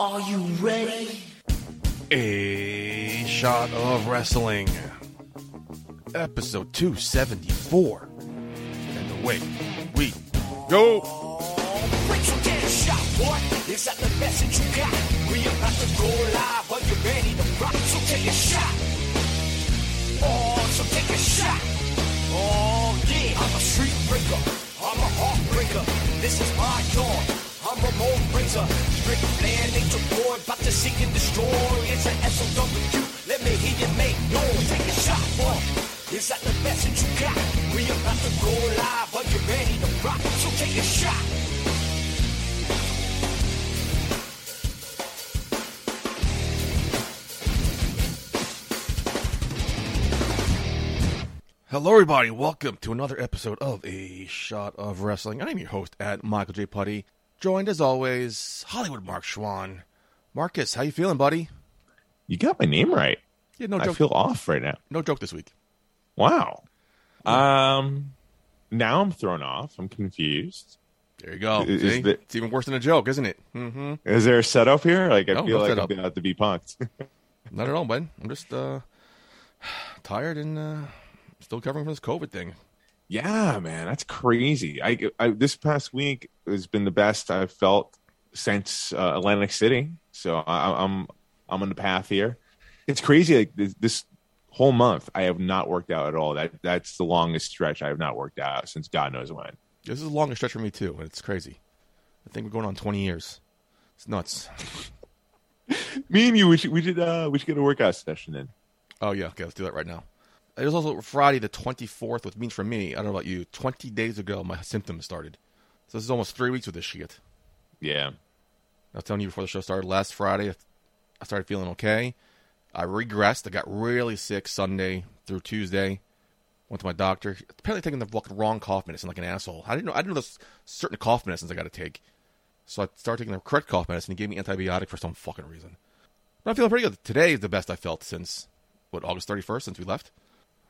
Are you ready? A shot of wrestling, episode 274. And away we go. Till get a shot, boy. Is that the message you got? We about to go live. Are you ready to rock? So take a shot. Oh, so take a shot. Oh, yeah. I'm a street breaker. I'm a heartbreaker. This is my dawn. I'm a mold raiser. Ric Flair, Nature Boy, about to seek and destroy. It's an SOW. Let me hear you make noise. Take a shot, boy. Is that the message you got? We about to go live. Are you ready to rock? So take a shot. Hello, everybody. Welcome to another episode of A Shot of Wrestling. I'm your host at Michael J. Putty, joined as always Hollywood Mark Schwann. Marcus, how you feeling, buddy? You got my name right. Yeah, no joke. I feel off right now. no joke this week. Wow. Um, now I'm thrown off. I'm confused. There you go. Is- See? is the- it's even worse than a joke, isn't it? Mm-hmm. Is there a setup here? Like I No, feel no like setup. I'm about to be punked. Not at all, bud. I'm just uh, tired and uh, still recovering from this COVID thing. Yeah, man, that's crazy. I, I this past week has been the best I've felt since uh, Atlantic City. So I, I'm I'm on the path here. It's crazy. Like this, this whole month, I have not worked out at all. That that's the longest stretch I have not worked out since God knows when. This is a longer stretch for me too, and it's crazy. I think we're going on 20 years. It's nuts. Me and you, we should we should uh, we should get a workout session in. Oh yeah, okay, let's do that right now. It was also Friday the 24th, which means for me, I don't know about you, 20 days ago my symptoms started. So this is almost three weeks with this shit. Yeah. I was telling you before the show started last Friday, I started feeling okay. I regressed. I got really sick Sunday through Tuesday. Went to my doctor. Apparently taking the fucking wrong cough medicine like an asshole. I didn't know. I didn't know there's certain cough medicines I got to take. So I started taking the correct cough medicine. He gave me antibiotic for some fucking reason. But I'm feeling pretty good. Today is the best I felt since what August 31st since we left.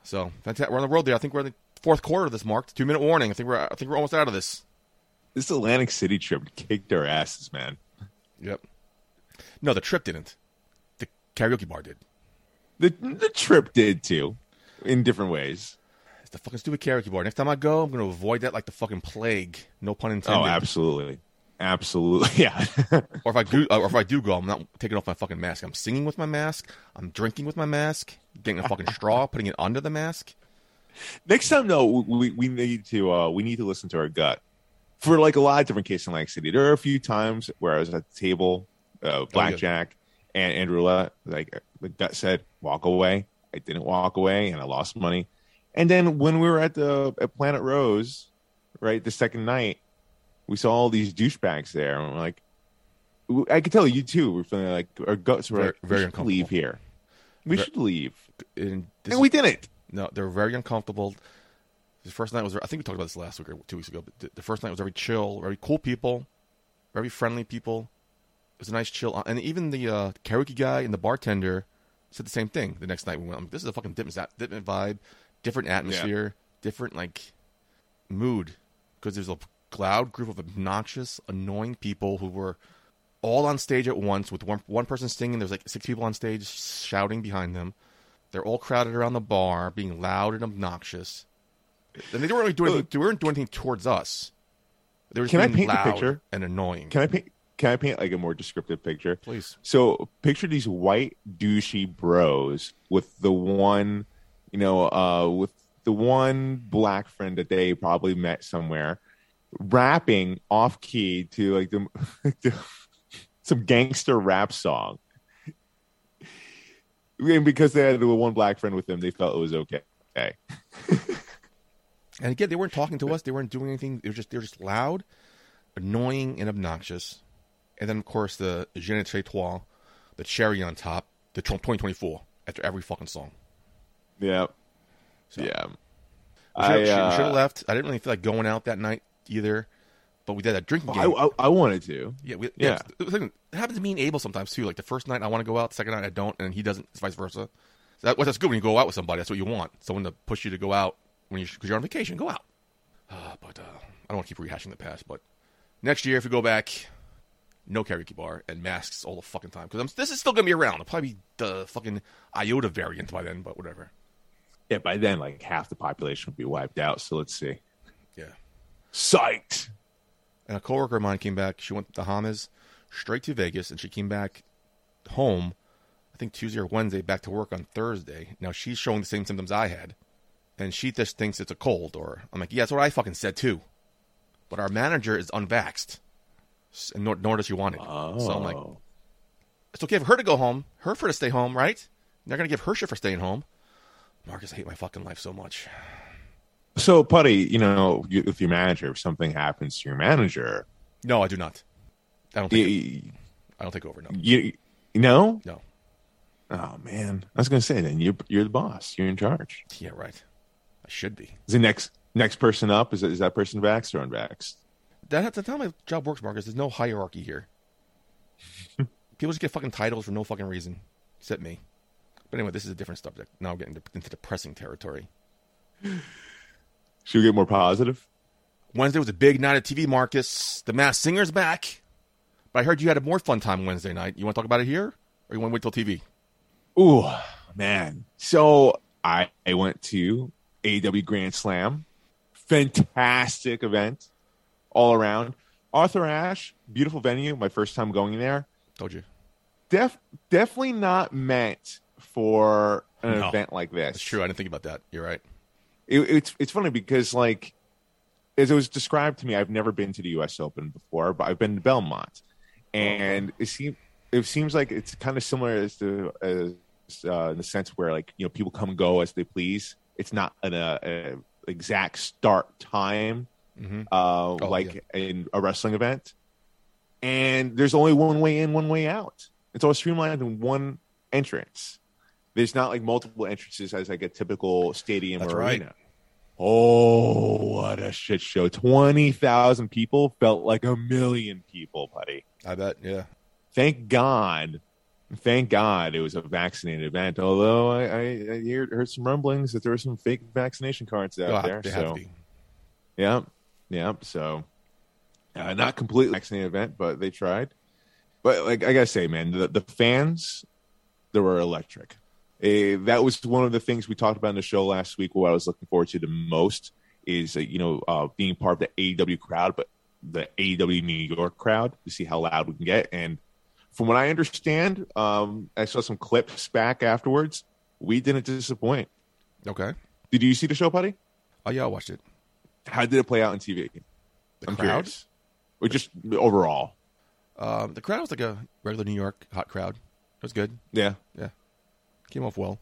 So fantastic. We're on the road there. I think we're in the fourth quarter of this mark. Two minute warning. I think we're. I think we're almost out of this. This Atlantic City trip kicked our asses, man. Yep. No, the trip didn't. The karaoke bar did. The the trip did too, in different ways. It's the fucking stupid karaoke bar. Next time I go, I'm going to avoid that like the fucking plague. No pun oh, intended. Oh, absolutely, absolutely, yeah. Or if I do, or if I do go, I'm not taking off my fucking mask. I'm singing with my mask. I'm drinking with my mask. Getting a fucking straw, putting it under the mask. Next time, though, we we need to uh, we need to listen to our gut for like a lot of different cases in Atlantic City. There are a few times where I was at the table, uh, blackjack and, and roulette. Like the gut said, walk away. I didn't walk away, and I lost money. And then when we were at the at Planet Rose, right, the second night, we saw all these douchebags there, and we're like, I could tell you too. We're feeling like our guts were Very- like, very uncomfortable. leave here. We should leave, And, and we didn't. no, they're very uncomfortable. The first night was. I think we talked about this last week or two weeks ago. But the, the first night was very chill, very cool people, very friendly people. It was a nice chill, and even the uh, karaoke guy and the bartender said the same thing. The next night we went. I'm like, this is a fucking different, different vibe, different atmosphere, different like mood. Because there's a loud group of obnoxious, annoying people who were all on stage at once with one one person singing. There's like six people on stage shouting behind them. They're all crowded around the bar, being loud and obnoxious. And they weren't really doing anything, they weren't doing anything towards us. They were just Can I being paint the loud picture? and annoying. Can I paint? Can I paint like a more descriptive picture? Please. So picture these white douchey bros with the one, you know, uh, with the one black friend that they probably met somewhere, rapping off key to like the, some gangster rap song. And because they had the one black friend with them, they felt it was okay. Okay. And again, they weren't talking to us. They weren't doing anything. They were just they were just loud, annoying, and obnoxious. And then of course the Je ne the cherry on top, the Trump 2024 after every fucking song. Yeah. So- Yeah. We should, I, should uh, have left. I didn't really feel like going out that night either. But we did that drinking I, game. I, I wanted to. yeah, we, yeah. It, it happens to me and Abel sometimes too. Like the first night I want to go out, the second night I don't, and he doesn't. It's vice versa. So that, well, that's good when you go out with somebody. That's what you want. Someone to push you to go out when you because you're on vacation. Go out. Uh, but uh, I don't want to keep rehashing the past. But next year, if we go back, no karaoke bar, and masks all the fucking time. Because this is still gonna be around. It'll probably be the fucking iota variant by then, but whatever. Yeah, by then, like half the population would be wiped out. So let's see. Yeah. Psyched. And a coworker of mine came back. She went to the Bahamas, straight to Vegas, and she came back home. I think Tuesday or Wednesday, back to work on Thursday. Now she's showing the same symptoms I had, and she just thinks it's a cold. Or I'm like, yeah, that's what I fucking said too. But our manager is unvaxxed, and nor, nor does she want it. So I'm like, Oh. it's okay for her to go home, her for to stay home, right? They're gonna give her shit for staying home. Marcus, I hate my fucking life so much. So, Putty, you know, you- with your manager, if something happens to your manager, No, I do not. I don't think. you, I don't take over. No, you, you know? no. Oh man, I was gonna say then you're you're the boss. You're in charge. Yeah, right. I should be. Is the next next person up? Is that, is that person vaxxed or unvaxxed? That, that's how my job works, Marcus. There's no hierarchy here. People just get fucking titles for no fucking reason, except me. But anyway, this is a different subject. Now we're getting into depressing territory. Should we get more positive? Wednesday was a big night at TV, Marcus. The Masked Singer's back. But I heard you had a more fun time Wednesday night. You want to talk about it here, or you want to wait till TV? Ooh, man. So I, I went to AEW Grand Slam. Fantastic event all around. Arthur Ashe, beautiful venue. My first time going there. Told you. Def, definitely not meant for an No. event like this. That's true. I didn't think about that. You're right. It, it's it's funny because like as it was described to me, I've never been to the U.S. Open before, but I've been to Belmont, and it seems it seems like it's kind of similar as to as uh, in the sense where like you know people come and go as they please. It's not an uh, exact start time Mm-hmm. uh, Oh, like in a wrestling event, and there's only one way in, one way out. It's all streamlined in one entrance. There's not like multiple entrances as like a typical stadium That's or right. arena. Oh, what a shit show! Twenty thousand people felt like a million people, buddy. I bet. Yeah. Thank God, thank God it was a vaccinated event. Although I, I, I heard, heard some rumblings that there were some fake vaccination cards out Well, there. so. have to be. Yeah, yeah. So, uh, not completely vaccinated event, but they tried. But like I gotta say, man, the, the fans, they were electric. Eh, that was one of the things we talked about in the show last week. What I was looking forward to the most is uh, you know uh, being part of the AEW crowd, but the AEW New York crowd to see how loud we can get. And from what I understand, um, I saw some clips back afterwards. We didn't disappoint. Okay. Did you see the show, buddy? Oh yeah, I watched it. How did it play out on TV? The I'm crowd. curious. Or just overall. Um, the crowd was like a regular New York hot crowd. It was good. Yeah. Yeah. Came off well.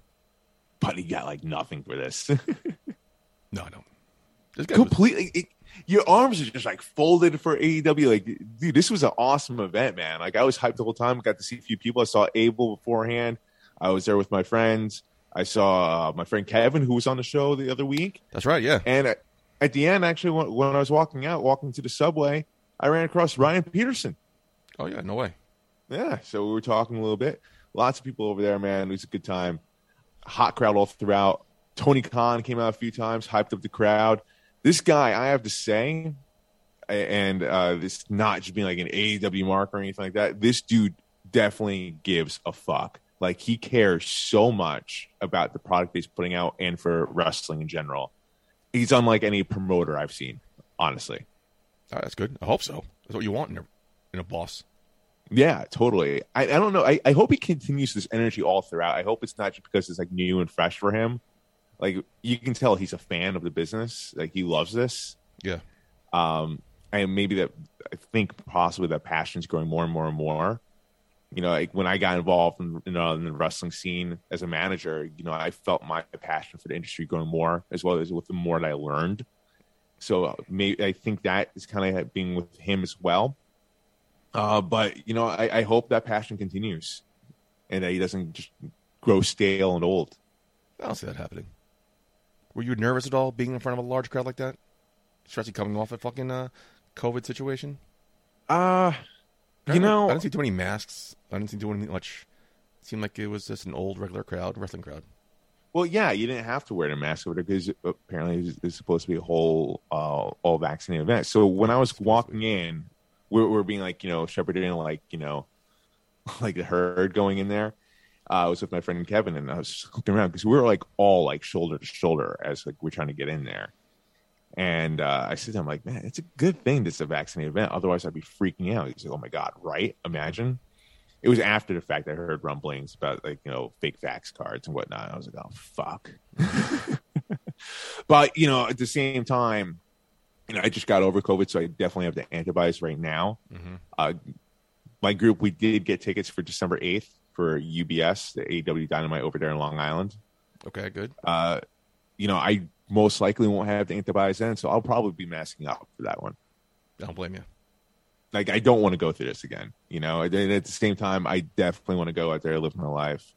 But he got like nothing for this. No, I don't. Was good. Completely. It, your arms are just like folded for AEW. Like, dude, this was an awesome event, man. Like, I was hyped the whole time. Got to see a few people. I saw Abel beforehand. I was there with my friends. I saw uh, my friend Kevin, who was on the show the other week. That's right. Yeah. And at, at the end, actually, when, when I was walking out, walking to the subway, I ran across Ryan Peterson. Oh yeah. No way. Yeah, so we were talking a little bit. Lots of people over there, man. It was a good time. Hot crowd all throughout. Tony Khan came out a few times, hyped up the crowd. This guy, I have to say, and uh, this not just being like an AEW mark or anything like that. This dude definitely gives a fuck. Like he cares so much about the product he's putting out and for wrestling in general. He's unlike any promoter I've seen, honestly. Right, that's good. I hope so. That's what you want in a in a boss. Yeah, totally. I, I don't know. I, I hope he continues this energy all throughout. I hope it's not just because it's like new and fresh for him. Like you can tell he's a fan of the business. Like he loves this. Yeah. Um, and maybe that I think possibly that passion's growing more and more and more. You know, like when I got involved in, you know, in the wrestling scene as a manager, you know, I felt my passion for the industry growing more, as well as with the more that I learned. So uh, maybe I think that is kind of being with him as well. Uh, but you know, I, I hope that passion continues, and that he doesn't just grow stale and old. I don't see that happening. Were you nervous at all being in front of a large crowd like that? Especially coming off a fucking uh, COVID situation? Uh you don't- know, I didn't see too many masks. I didn't see too many much. It seemed like it was just an old regular crowd, wrestling crowd. well, yeah, you didn't have to wear the mask over there because apparently it's, it's supposed to be a whole uh, all vaccinated event. So when I was walking in, we're, we're being like you know shepherded in like you know like the herd going in there. Uh, I was with my friend Kevin, and I was looking around because we were like all like shoulder to shoulder as like we're trying to get in there. And uh, I said to him, like, man, it's a good thing this is a vaccinated event. Otherwise, I'd be freaking out. He's like, oh my God, right? Imagine. It was after the fact I heard rumblings about like, you know, fake vax cards and whatnot. I was like, oh, fuck. but, you know, at the same time, you know, I just got over COVID, so I definitely have the antibodies right now. Mm-hmm. Uh, my group, we did get tickets for December 8th for UBS, the AEW Dynamite over there in Long Island. Okay, good. Uh, you know, I most likely won't have the antibodies then, so I'll probably be masking up for that one. I don't blame you. Like, I don't want to go through this again. You know, and at the same time, I definitely want to go out there and live my life.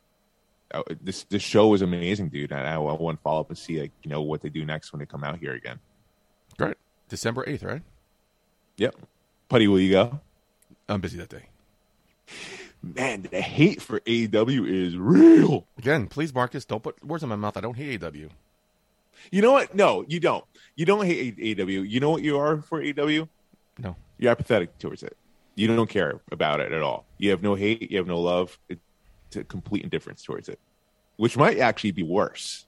Uh, This this show was amazing, dude. And I, I want to follow up and see like you know what they do next when they come out here again. Great. December 8th, right? Yep. Putty, will you go? I'm busy that day. Man, the hate for AEW is real. Again, please, Marcus, don't put words in my mouth. I don't hate AEW. You know what? No, you don't. You don't hate AEW. You know what you are for AEW? No. You're apathetic towards it. You don't care about it at all. You have no hate. You have no love. It's a complete indifference towards it, which might actually be worse.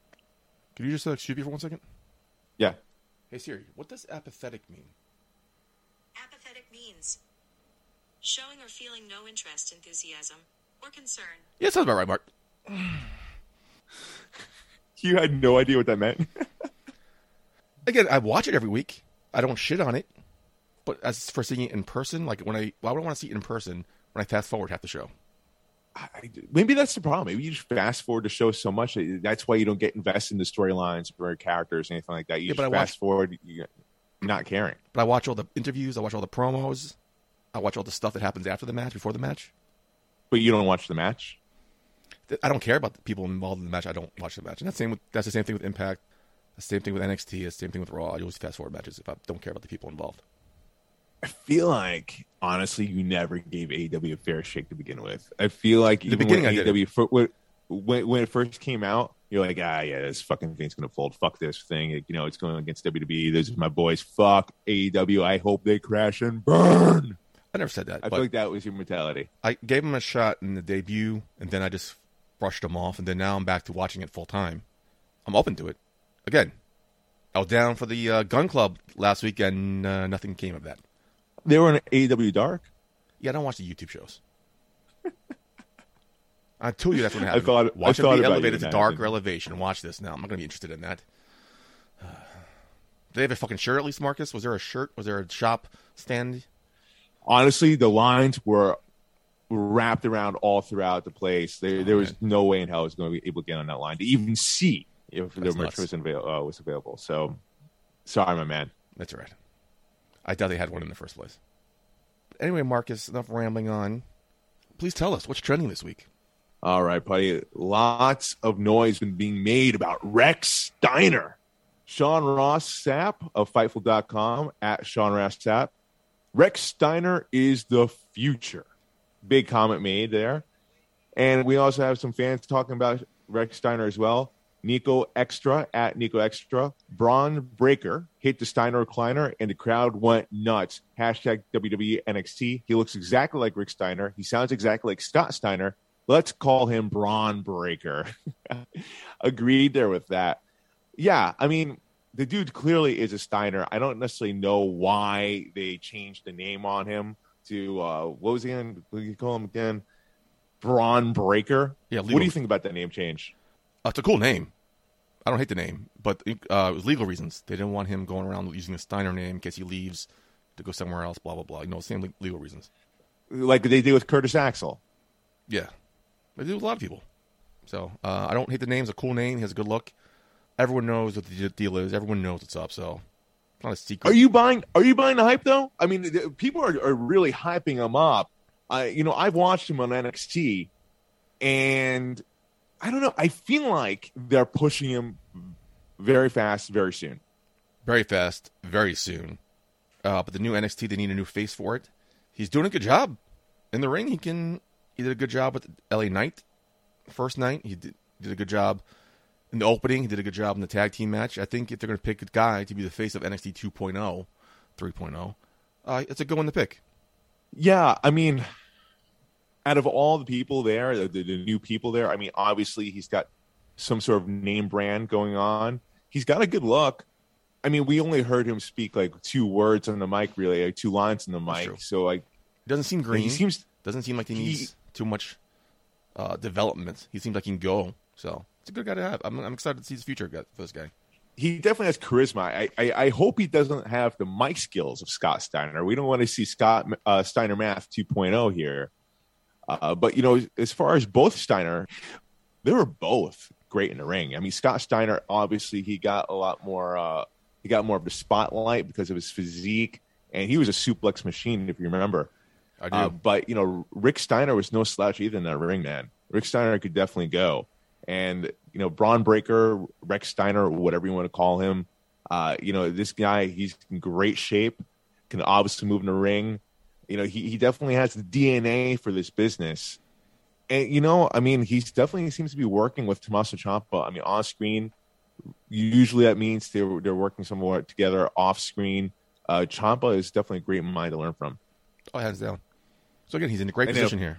Could you just uh, excuse me for one second? Yeah. Hey, Siri, what does apathetic mean? Apathetic means showing or feeling no interest, enthusiasm, or concern. Yeah, sounds about right, Mark. You had no idea what that meant. Again, I watch it every week. I don't shit on it. But as for seeing it in person, like when I, why would I want to see it in person when I fast forward half the show? I- maybe that's the problem. Maybe you just fast forward the show so much that's why you don't get invested in the storylines or characters or anything like that. You Yeah, just fast watch- forward, you not caring. But I watch all the interviews. I watch all the promos. I watch all the stuff that happens after the match, before the match. But you don't watch the match. I don't care about the people involved in the match. I don't watch the match. And that's same with that's the same thing with Impact. The same thing with NXT. The same thing with Raw. I always fast forward matches if I don't care about the people involved. I feel like honestly, you never gave AEW a fair shake to begin with. I feel like even beginning when. AEW when, when it first came out, you're like, ah, yeah, this fucking thing's gonna fold. Fuck this thing. You know, it's going against WWE. This is my boys. Fuck AEW. I hope they crash and burn. I never said that. I feel like that was your mentality. I gave them a shot in the debut, and then I just brushed them off, and then now I'm back to watching it full time. I'm open to it. Again, I was down for the uh, Gunn Club last week, and uh, nothing came of that. They were on AEW Dark. Yeah, I don't watch the YouTube shows. I told you that's what happened. I thought- I watch thought it be elevated to dark or elevation. Watch this now. I'm not going to be interested in that. Do they have a fucking shirt at least, Marcus? Was there a shirt? Was there a shop stand? honestly, the lines were wrapped around all throughout the place. There, there was no way in hell I was going to be able to get on that line to even see if the That's merch nuts. was, avail- uh, was available. So, sorry, my man. That's all right. I doubt they had one in the first place. Anyway, Marcus, enough rambling on. Please tell us what's trending this week. All right, buddy. Lots of noise been being made about Rex Steiner. Sean Ross Sapp of Fightful.com at Sean Ross Sapp. Rechsteiner is the future. Big comment made there. And we also have some fans talking about Rechsteiner as well. Nico Extra at Nico Extra. Bron Breakker hit the Steiner recliner and the crowd went nuts. Hashtag WWE NXT. He looks exactly like Rick Steiner. He sounds exactly like Scott Steiner. Let's call him Bron Breakker. Agreed there with that. Yeah, I mean, the dude clearly is a Steiner. I don't necessarily know why they changed the name on him to uh what was he? What do you call him again? Bron Breakker. Yeah, What do you think about that name change? Uh, it's a cool name. I don't hate the name, but uh, it was legal reasons. They didn't want him going around using the Steiner name in case he leaves to go somewhere else. Blah blah blah. You know, same legal reasons. Like they did with Curtis Axel. Yeah, they do with a lot of people. So uh, I don't hate the name. It's a cool name. He has a good look. Everyone knows what the deal is. Everyone knows what's up. So it's not a secret. Are you buying? Are you buying the hype though? I mean, the- people are, are really hyping him up. I, you know, I've watched him on NXT, and I don't know. I feel like they're pushing him very fast, very soon. very fast, very soon. Uh, but the new NXT, they need a new face for it. He's doing a good job in the ring. He can. He did a good job with LA Knight. First night, he did, did a good job in the opening. He did a good job in the tag team match. I think if they're going to pick a guy to be the face of NXT 2.0, 3.0, uh, it's a good one to pick. Yeah, I mean, out of all the people there, the, the, the new people there, I mean, obviously he's got some sort of name brand going on. He's got a good look. I mean, we only heard him speak like two words on the mic, really, like two lines on the mic. So like, He doesn't seem green. he seems doesn't seem like he he- needs too much uh, development. He seems like he can go. So it's a good guy to have. I'm, I'm excited to see his future for this guy. he definitely has charisma. I, I, I hope he doesn't have the mic skills of Scott Steiner. We don't want to see Scott uh, Steiner Math 2.0 here. Uh, but you know, as far as both Steiner, they were both great in the ring. I mean, Scott Steiner obviously he got a lot more. Uh, he got more of the spotlight because of his physique, and he was a suplex machine, if you remember. I do. Uh, but you know, Rick Steiner was no slouch either in that ring, man. Rick Steiner could definitely go, and you know, Bron Breakker, Rex Steiner, whatever you want to call him. Uh, you know, this guy, he's in great shape, can obviously move in the ring. You know, he, he definitely has the DNA for this business. And you know, I mean, he's definitely seems to be working with Tommaso Ciampa. I mean, on screen, usually that means they're they're working somewhere together. Off screen, uh, Ciampa is definitely a great mind to learn from. oh, hands down. So again, he's in a great And then- position here.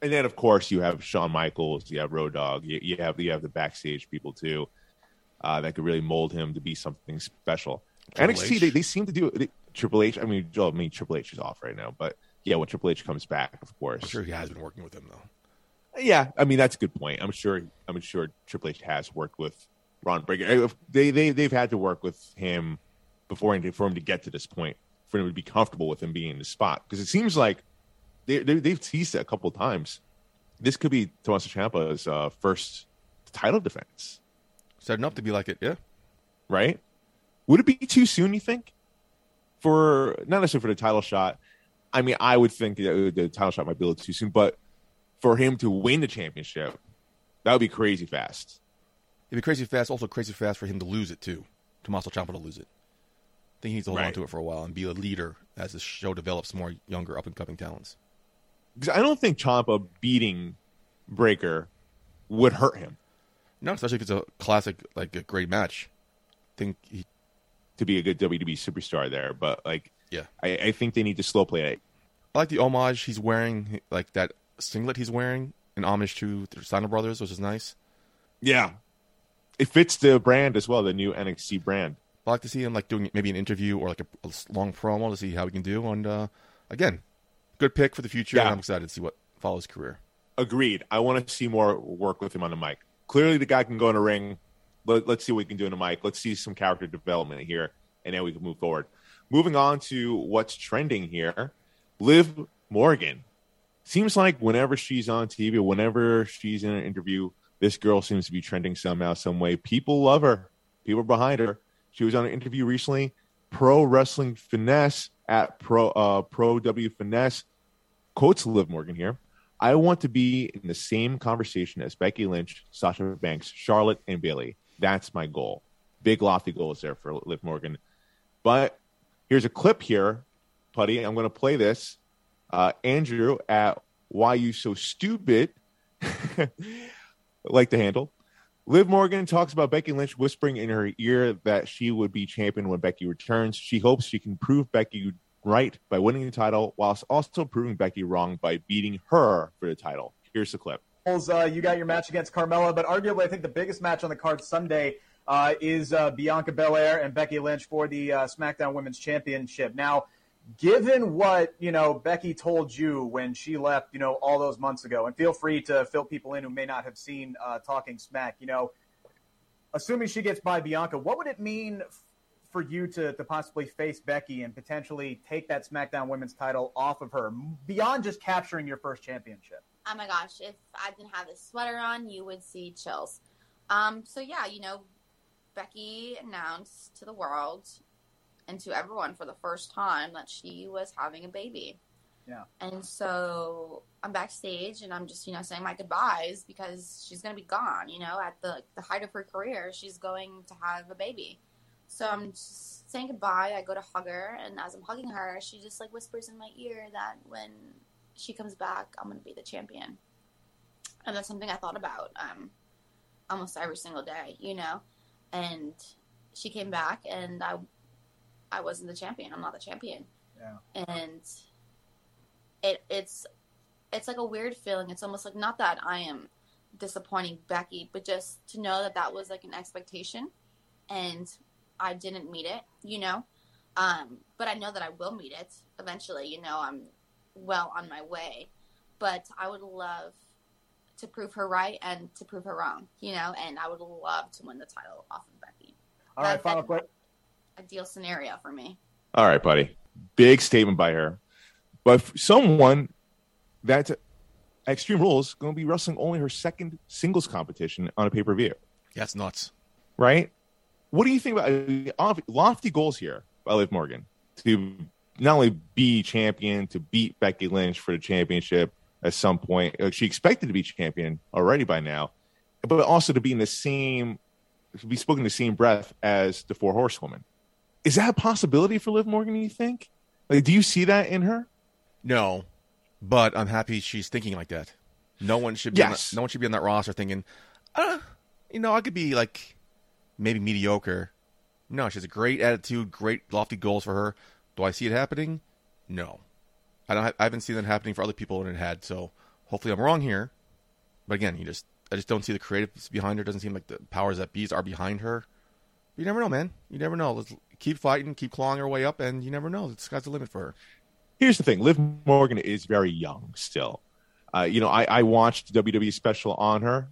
and then of course you have Shawn Michaels, you have Road Dog, you, you have you have the backstage people too uh, that could really mold him to be something special. Triple NXT H. they, they seem to do they, Triple H. I mean, Joe, I mean Triple H is off right now, but yeah, when Triple H comes back, of course. I'm sure he has been working with him though. Yeah, I mean that's a good point. I'm sure I'm sure Triple H has worked with Bron Breakker. They they they've had to work with him before for him to get to this point, for him to be comfortable with him being in the spot. Because it seems like they, they they've teased it a couple of times. This could be Tommaso Ciampa's uh, first title defense, Setting up to be like it. Yeah. right? Would it be too soon? You think for not necessarily for the title shot? I mean, I would think that the title shot might be a little too soon, but for him to win the championship, that would be crazy fast. It'd be crazy fast. Also crazy fast for him to lose it too. Tommaso Ciampa to lose it. I think he needs to hold on to it for a while and be a leader as the show develops more younger up and coming talents. because I don't think Ciampa beating Breakker would hurt him No, especially if it's a classic, like a great match. I think he, to be a good WWE superstar there. But like, yeah. I, I think they need to slow play it. I like the homage he's wearing, like that singlet he's wearing, in homage to the Steiner brothers, which is nice. Yeah, it fits the brand as well, the new NXT brand. I like to see him like doing maybe an interview or like a, a long promo to see how he can do. And uh, again, good pick for the future. Yeah. And I'm excited to see what follows career. Agreed. I want to see more work with him on the mic. Clearly, the guy can go in a ring. Let, let's see what we can do in the mic. Let's see some character development here, and then we can move forward. Moving on to what's trending here. Liv Morgan. Seems like whenever she's on TV, whenever she's in an interview, this girl seems to be trending somehow, some way. People love her. People are behind her. She was on an interview recently. Pro Wrestling Finesse at Pro uh, Pro W Finesse quotes Liv Morgan here. I want to be in the same conversation as Becky Lynch, Sasha Banks, Charlotte, and Bayley. That's my goal. Big lofty goals there for Liv Morgan. But here's a clip here, Putty. I'm going to play this. Uh, Andrew at Why You So Stupid, like the handle. Liv Morgan talks about Becky Lynch whispering in her ear that she would be champion when Becky returns. She hopes she can prove Becky right by winning the title, whilst also proving Becky wrong by beating her for the title. Here's the clip. Uh, you got your match against Carmella, but arguably, I think the biggest match on the card Sunday uh, is uh, Bianca Belair and Becky Lynch for the uh, SmackDown Women's Championship. Now, given what you know Becky told you when she left, you know all those months ago, and feel free to fill people in who may not have seen uh, Talking Smack. You know, assuming she gets by Bianca, what would it mean for you to, to possibly face Becky and potentially take that SmackDown Women's title off of her beyond just capturing your first championship? Oh my gosh, if I didn't have this sweater on, you would see chills. Um, so yeah, you know, Becky announced to the world and to everyone for the first time that she was having a baby. Yeah. And so I'm backstage and I'm just, you know, saying my goodbyes because she's going to be gone, you know, at the, the height of her career, she's going to have a baby. So I'm just saying goodbye. I go to hug her, and as I'm hugging her, she just like whispers in my ear that when she comes back, I'm going to be the champion. And that's something I thought about um, almost every single day, you know. And she came back, and I, I wasn't the champion. I'm not the champion. Yeah. And it it's it's like a weird feeling. It's almost like not that I am disappointing Becky, but just to know that that was like an expectation, and I didn't meet it. You know, um, but I know that I will meet it eventually. You know, I'm well on my way, but I would love to prove her right and to prove her wrong. You know, and I would love to win the title off of Becky. All right, That- final that- question. Ideal scenario for me. All right, buddy. Big statement by her. But f- someone that's at Extreme Rules going to be wrestling only her second singles competition on a pay per view, That's nuts. right? What do you think about uh, lofty goals here by Liv Morgan to not only be champion, to beat Becky Lynch for the championship at some point? Uh, She expected to be champion already by now, but also to be in the same, to be spoken in the same breath as the Four Horsewomen. Is that a possibility for Liv Morgan? Do you think? Like, do you see that in her? No, but I'm happy she's thinking like that. No one should be. On Yes. that, no one should be on that roster thinking, uh, you know, I could be like maybe mediocre. No, she has a great attitude, great lofty goals for her. Do I see it happening? No, I don't. I haven't seen that happening for other people when it had. So hopefully I'm wrong here. But again, you just I just don't see the creatives behind her. Doesn't seem like the powers that be's are behind her. You never know, man. You never know. Let's keep fighting, keep clawing our way up, and you never know. The sky's the limit for her. Here's the thing: Liv Morgan is very young still. Uh, you know, I, I watched WWE special on her.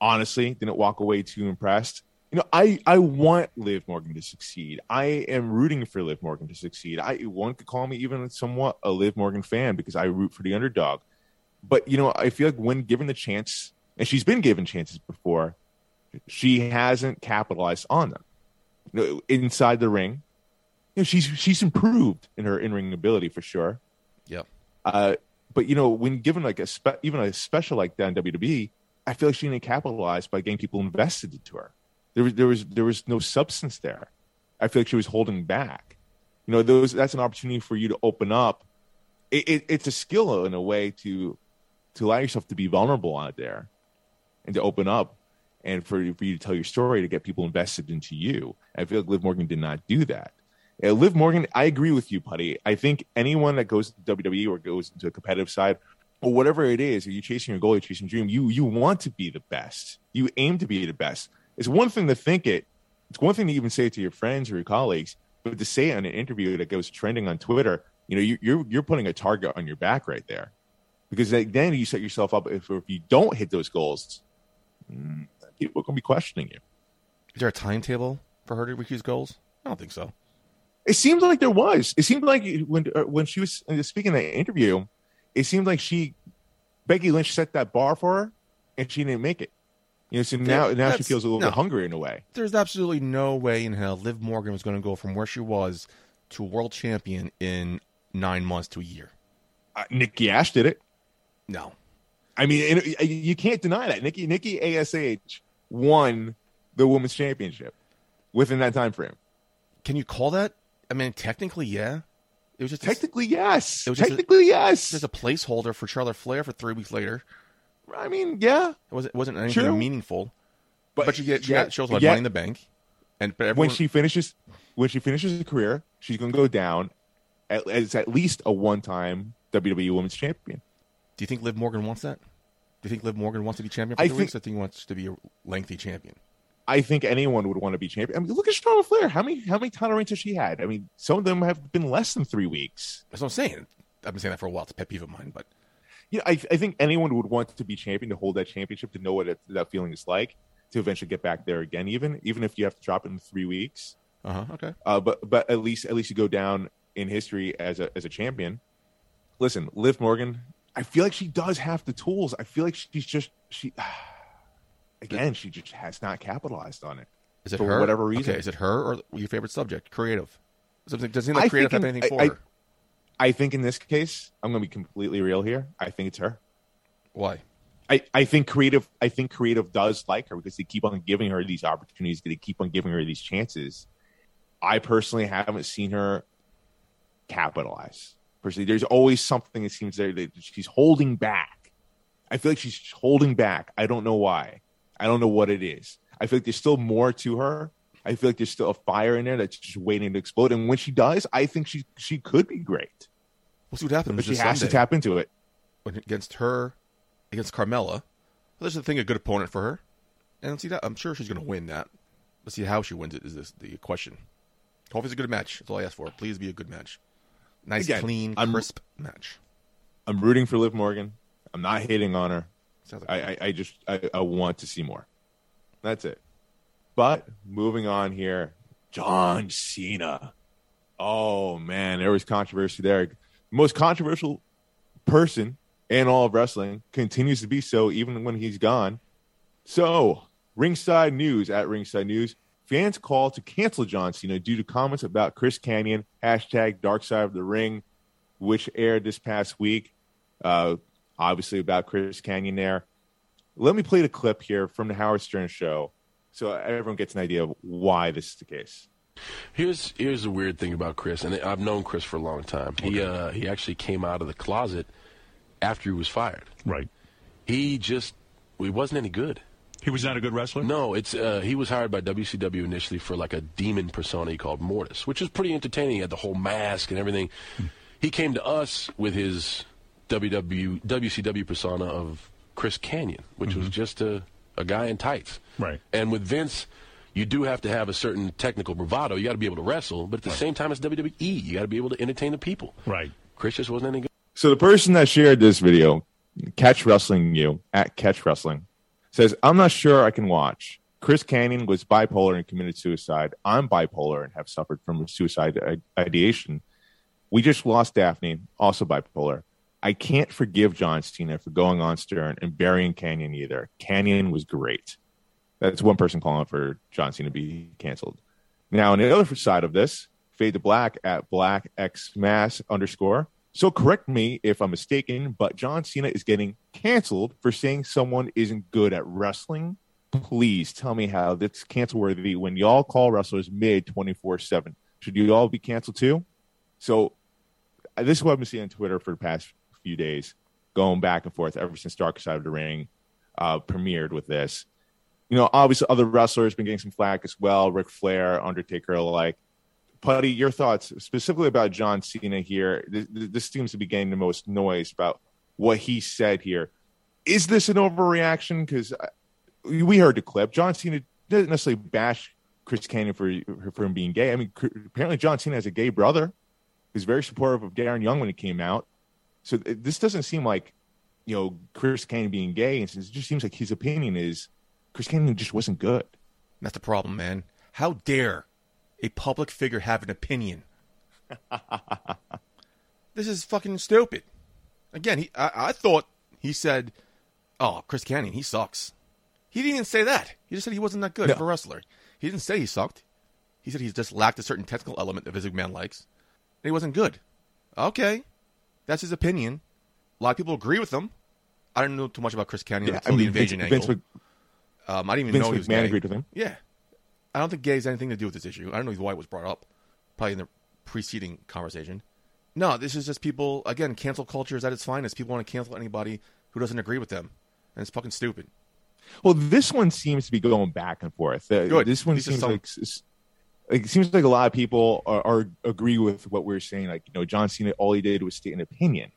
Honestly, didn't walk away too impressed. You know, I, I want Liv Morgan to succeed. I am rooting for Liv Morgan to succeed. I one could call me even somewhat a Liv Morgan fan because I root for the underdog. But you know, I feel like when given the chance, and she's been given chances before, she hasn't capitalized on them. You know, inside the ring, you know, she's she's improved in her in ring ability for sure. Yep. Uh, but you know, when given like a spe- even a special like that in WWE, I feel like she didn't capitalize by getting people invested into her. There was there was there was no substance there. I feel like she was holding back. You know, those that's an opportunity for you to open up. It, it, it's a skill in a way to to allow yourself to be vulnerable out there and to open up and for, for you to tell your story to get people invested into you. I feel like Liv Morgan did not do that. Uh, Liv Morgan, I agree with you, Putty. I think anyone that goes to WWE or goes into a competitive side or whatever it is, are you chasing your goal, you're chasing your dream, you you want to be the best. You aim to be the best. It's one thing to think it. It's one thing to even say it to your friends or your colleagues, but to say it on an interview that goes trending on Twitter, you know, you, you're you're putting a target on your back right there, because then you set yourself up. If, if you don't hit those goals, mm, people are going to be questioning you. Is there a timetable for her to reach these goals? I don't think so. It seems like there was. It seemed like when uh, when she was speaking in that interview, it seemed like she Becky Lynch set that bar for her, and she didn't make it. You know, so now now she feels a little no. bit hungry in a way. There's absolutely no way in hell Liv Morgan was going to go from where she was to world champion in nine months to a year. Uh, Nikki Ash did it. No. I mean, and, uh, you can't deny that. Nikki Nikki Ash won the women's championship within that time frame. Can you call that? I mean, technically, yeah. It was just a, Technically, yes. It was just a- Technically, yes. just a placeholder for Charlotte Flair for three weeks later. I mean, yeah. It wasn't it wasn't anything True. meaningful. But, but she get she yeah, got shows like yeah, Money in the Bank, and but everyone, when she finishes when she finishes her career, she's going to go down at, as at least a one-time WWE Women's Champion. do you think Liv Morgan wants that? Do you think Liv Morgan wants to be champion for I three think- weeks? I think he wants to be a lengthy champion. I think anyone would want to be champion. I mean, look at Charlotte Flair. How many how many title reigns has she had? I mean, some of them have been less than three weeks. That's what I'm saying. I've been saying that for a while. It's a pet peeve of mine, but you know, I, I think anyone would want to be champion to hold that championship to know what it, that feeling is like to eventually get back there again. Even even if you have to drop it in three weeks, uh huh. Okay. uh, but but at least at least you go down in history as a as a champion. Listen, Liv Morgan, I feel like she does have the tools. I feel like she's just she. Again, she just has not capitalized on it. Is it For her? whatever reason. Okay. Is it her or your favorite subject? Creative. Something doesn't seem like creative have anything I- for I- her. I think in this case, I'm going to be completely real here. I think it's her. Why? I, I think creative I think creative does like her because they keep on giving her these opportunities, they keep on giving her these chances. I personally haven't seen her capitalize. Personally, there's always something that seems there that she's holding back. I feel like she's holding back. I don't know why. I don't know what it is. I feel like there's still more to her. I feel like there's still a fire in there that's just waiting to explode. And when she does, I think she she could be great. We'll see what happens. But she has Sunday to tap into it. when- against her, against Carmella. This is, I think, a good opponent for her. And see that I'm sure she's going to win that. Let's see how she wins it. Is this the question? Hopefully, it's a good match. That's all I ask for. Please be a good match. Nice, Again, clean, I'm- crisp match. I'm rooting for Liv Morgan. I'm not hating on her. Like I, I, I just I, I want to see more. That's it. But moving on here, John Cena. Oh man, there was controversy there. most controversial person in all of wrestling continues to be so even when he's gone. So, Ringside News at Ringside News, fans call to cancel John Cena due to comments about Chris Kanyon hashtag Dark Side of the Ring, which aired this past week. Uh, obviously about Chris Kanyon there. Let me play the clip here from the Howard Stern show so everyone gets an idea of why this is the case. Here's here's the weird thing about Chris, and I've known Chris for a long time. He uh, he actually came out of the closet after he was fired. Right. He just he wasn't any good. He was not a good wrestler? No, it's uh, he was hired by WCW initially for like a demon persona he called Mortis, which was pretty entertaining. He had the whole mask and everything. He came to us with his WW WCW persona of Chris Kanyon, which was just a a guy in tights. Right. And with Vince, you do have to have a certain technical bravado. You got to be able to wrestle, but at the same time, it's WWE. You got to be able to entertain the people. Right. Chris just wasn't any good. So the person that shared this video, Catch Wrestling You at Catch Wrestling, says, I'm not sure I can watch. Chris Kanyon was bipolar and committed suicide. I'm bipolar and have suffered from suicide ideation. We just lost Daphne, also bipolar. I can't forgive John Cena for going on Stern and burying Kanyon either. Kanyon was great. That's one person calling for John Cena to be canceled. Now, on the other side of this, fade to black at black x mass underscore. So correct me if I'm mistaken, but John Cena is getting canceled for saying someone isn't good at wrestling. Please tell me how that's cancel worthy when y'all call wrestlers mid 24 7. Should you all be canceled too? So this is what I've been seeing on Twitter for the past few days, going back and forth ever since Dark Side of the Ring uh, premiered with this. You know, obviously other wrestlers been getting some flack as well. Ric Flair, Undertaker alike. Putty, your thoughts specifically about John Cena here? This, this seems to be getting the most noise about what he said here. Is this an overreaction? Because we heard the clip. John Cena doesn't necessarily bash Chris Kanyon for for him being gay. I mean, apparently John Cena has a gay brother. He's very supportive of Darren Young when he came out. So th- this doesn't seem like you know Chris Kanyon being gay. It just seems like his opinion is Chris Kanyon just wasn't good. That's the problem, man. How dare a public figure have an opinion? this is fucking stupid. Again, he, I, I thought he said, "Oh, Chris Kanyon, he sucks." He didn't even say that. He just said he wasn't that good No. of a wrestler. He didn't say he sucked. He said he just lacked a certain technical element that Vince McMahon likes, and he wasn't good. Okay, that's his opinion. A lot of people agree with him. I don't know too much about Chris Kanyon Yeah, until I the mean, Vince, invasion Vince, angle. Mc- um, I didn't even Vince know he was McMahon gay. agreed with him. Yeah. I don't think gay has anything to do with this issue. I don't know why it was brought up. Probably in the preceding conversation. No, this is just people, again, cancel culture is at its finest. People want to cancel anybody who doesn't agree with them. And it's fucking stupid. Well, this one seems to be going back and forth. Uh, Good. This one These seems some- like it seems like a lot of people are, are agree with what we're saying. Like you know, John Cena, all he did was state an opinion.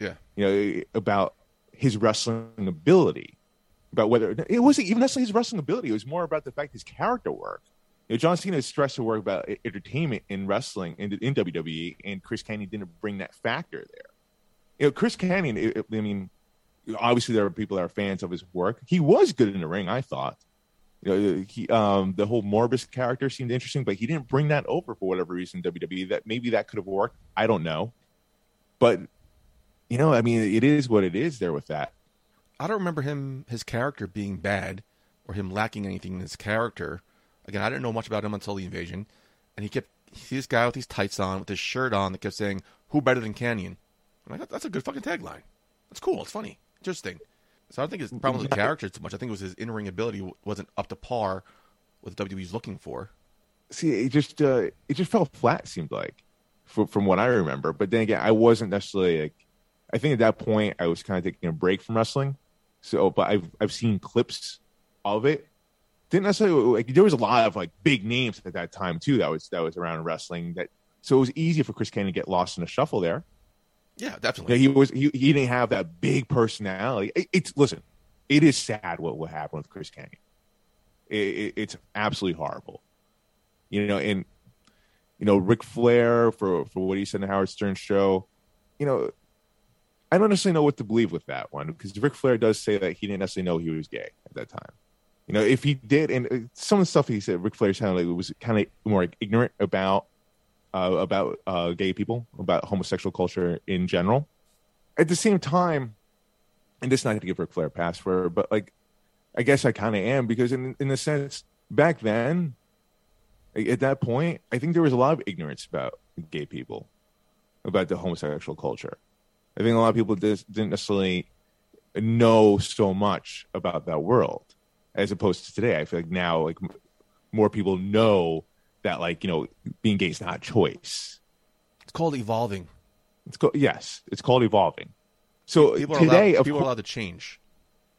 Yeah. You know about his wrestling ability, about whether it wasn't even necessarily his wrestling ability. It was more about the fact his character work. You know, John Cena stressed to work about entertainment in wrestling in, in WWE, and Chris Kanyon didn't bring that factor there. You know, Chris Kanyon. I I mean, obviously there are people that are fans of his work. He was good in the ring, I thought. You know, he um, the whole Mortis character seemed interesting, but he didn't bring that over for whatever reason. WWE that maybe that could have worked. I don't know, but you know, I mean, it is what it is there with that. I don't remember him, his character being bad or him lacking anything in his character. Again, I didn't know much about him until the invasion. And he kept, this guy with these tights on, with his shirt on, that kept saying, Who better than Kanyon? I'm like, that's a good fucking tagline. That's cool. It's funny. Interesting. So I don't think his problem was the character too much. I think it was his in ring ability wasn't up to par with what WWE's looking for. See, it just uh, it just fell flat. Seemed like, from from what I remember. But then again, I wasn't necessarily like. I think at that point I was kind of taking a break from wrestling. So, but I've I've seen clips of it. Didn't necessarily like there was a lot of like big names at that time too that was that was around wrestling that so it was easy for Chris Kane to get lost in the shuffle there. Yeah, Yeah, definitely. he was he, he didn't have that big personality. It- it's listen, it is sad what what happen with Chris Kanyon. It, it, it's absolutely horrible. You know, and you know Ric Flair for for what he said in the Howard Stern show. You know, I don't necessarily know what to believe with that one because Ric Flair does say that he didn't necessarily know he was gay at that time. You know, if he did, and uh, some of the stuff he said, Ric Flair sounded like was kind of more ignorant about uh, about uh, gay people, about homosexual culture in general. At the same time, and this is not to give Ric Flair a pass for, but like, I guess I kind of am because in in a sense, back then, at that point, I think there was a lot of ignorance about gay people, about the homosexual culture. I think a lot of people just didn't necessarily know so much about that world, as opposed to today. I feel like now, like more people know that, like you know, being gay is not a choice. It's called evolving. It's called yes, it's called evolving. So People today, allowed, of people are course, allowed to change.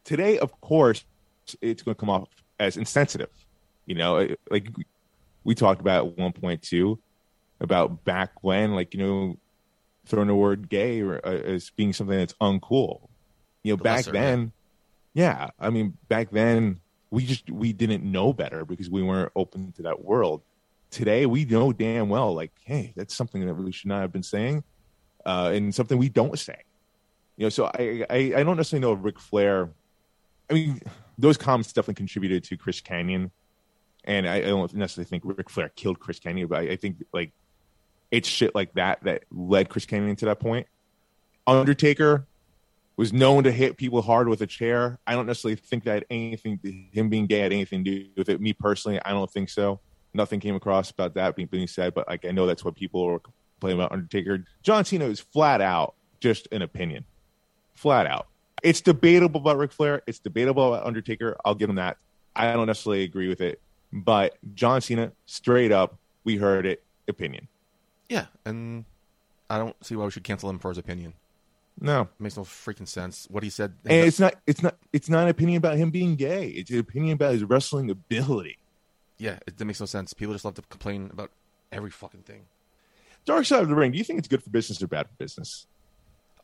today, of course, it's going to come off as insensitive. You know, like we talked about at one point too, about back when, like you know, throwing the word gay or, uh, as being something that's uncool. You know, The back lesser, then, yeah, I mean, back then we just we didn't know better because we weren't open to that world. Today, we know damn well, like, hey, that's something that we should not have been saying, uh, and something we don't say. You know, so I, I, I don't necessarily know if Flair. I mean, those comments definitely contributed to Chris Kanyon, and I, I don't necessarily think Ric Flair killed Chris Kanyon, but I, I think like it's shit like that that led Chris Kanyon to that point. Undertaker was known to hit people hard with a chair. I don't necessarily think that anything him being gay had anything to do with it. Me personally, I don't think so. Nothing came across about that being, being said, but like I know that's what people were complaining about Undertaker. John Cena is flat out just an opinion, flat out. It's debatable about Ric Flair. It's debatable about Undertaker. I'll give him that. I don't necessarily agree with it, but John Cena, straight up, we heard it, opinion. Yeah, and I don't see why we should cancel him for his opinion. No, It makes no freaking sense. What he said. and it's not it's not it's not an opinion about him being gay it's an opinion about his wrestling ability yeah, it, that makes no sense. People just love to complain about every fucking thing. dark side of the ring do you think it's good for business or bad for business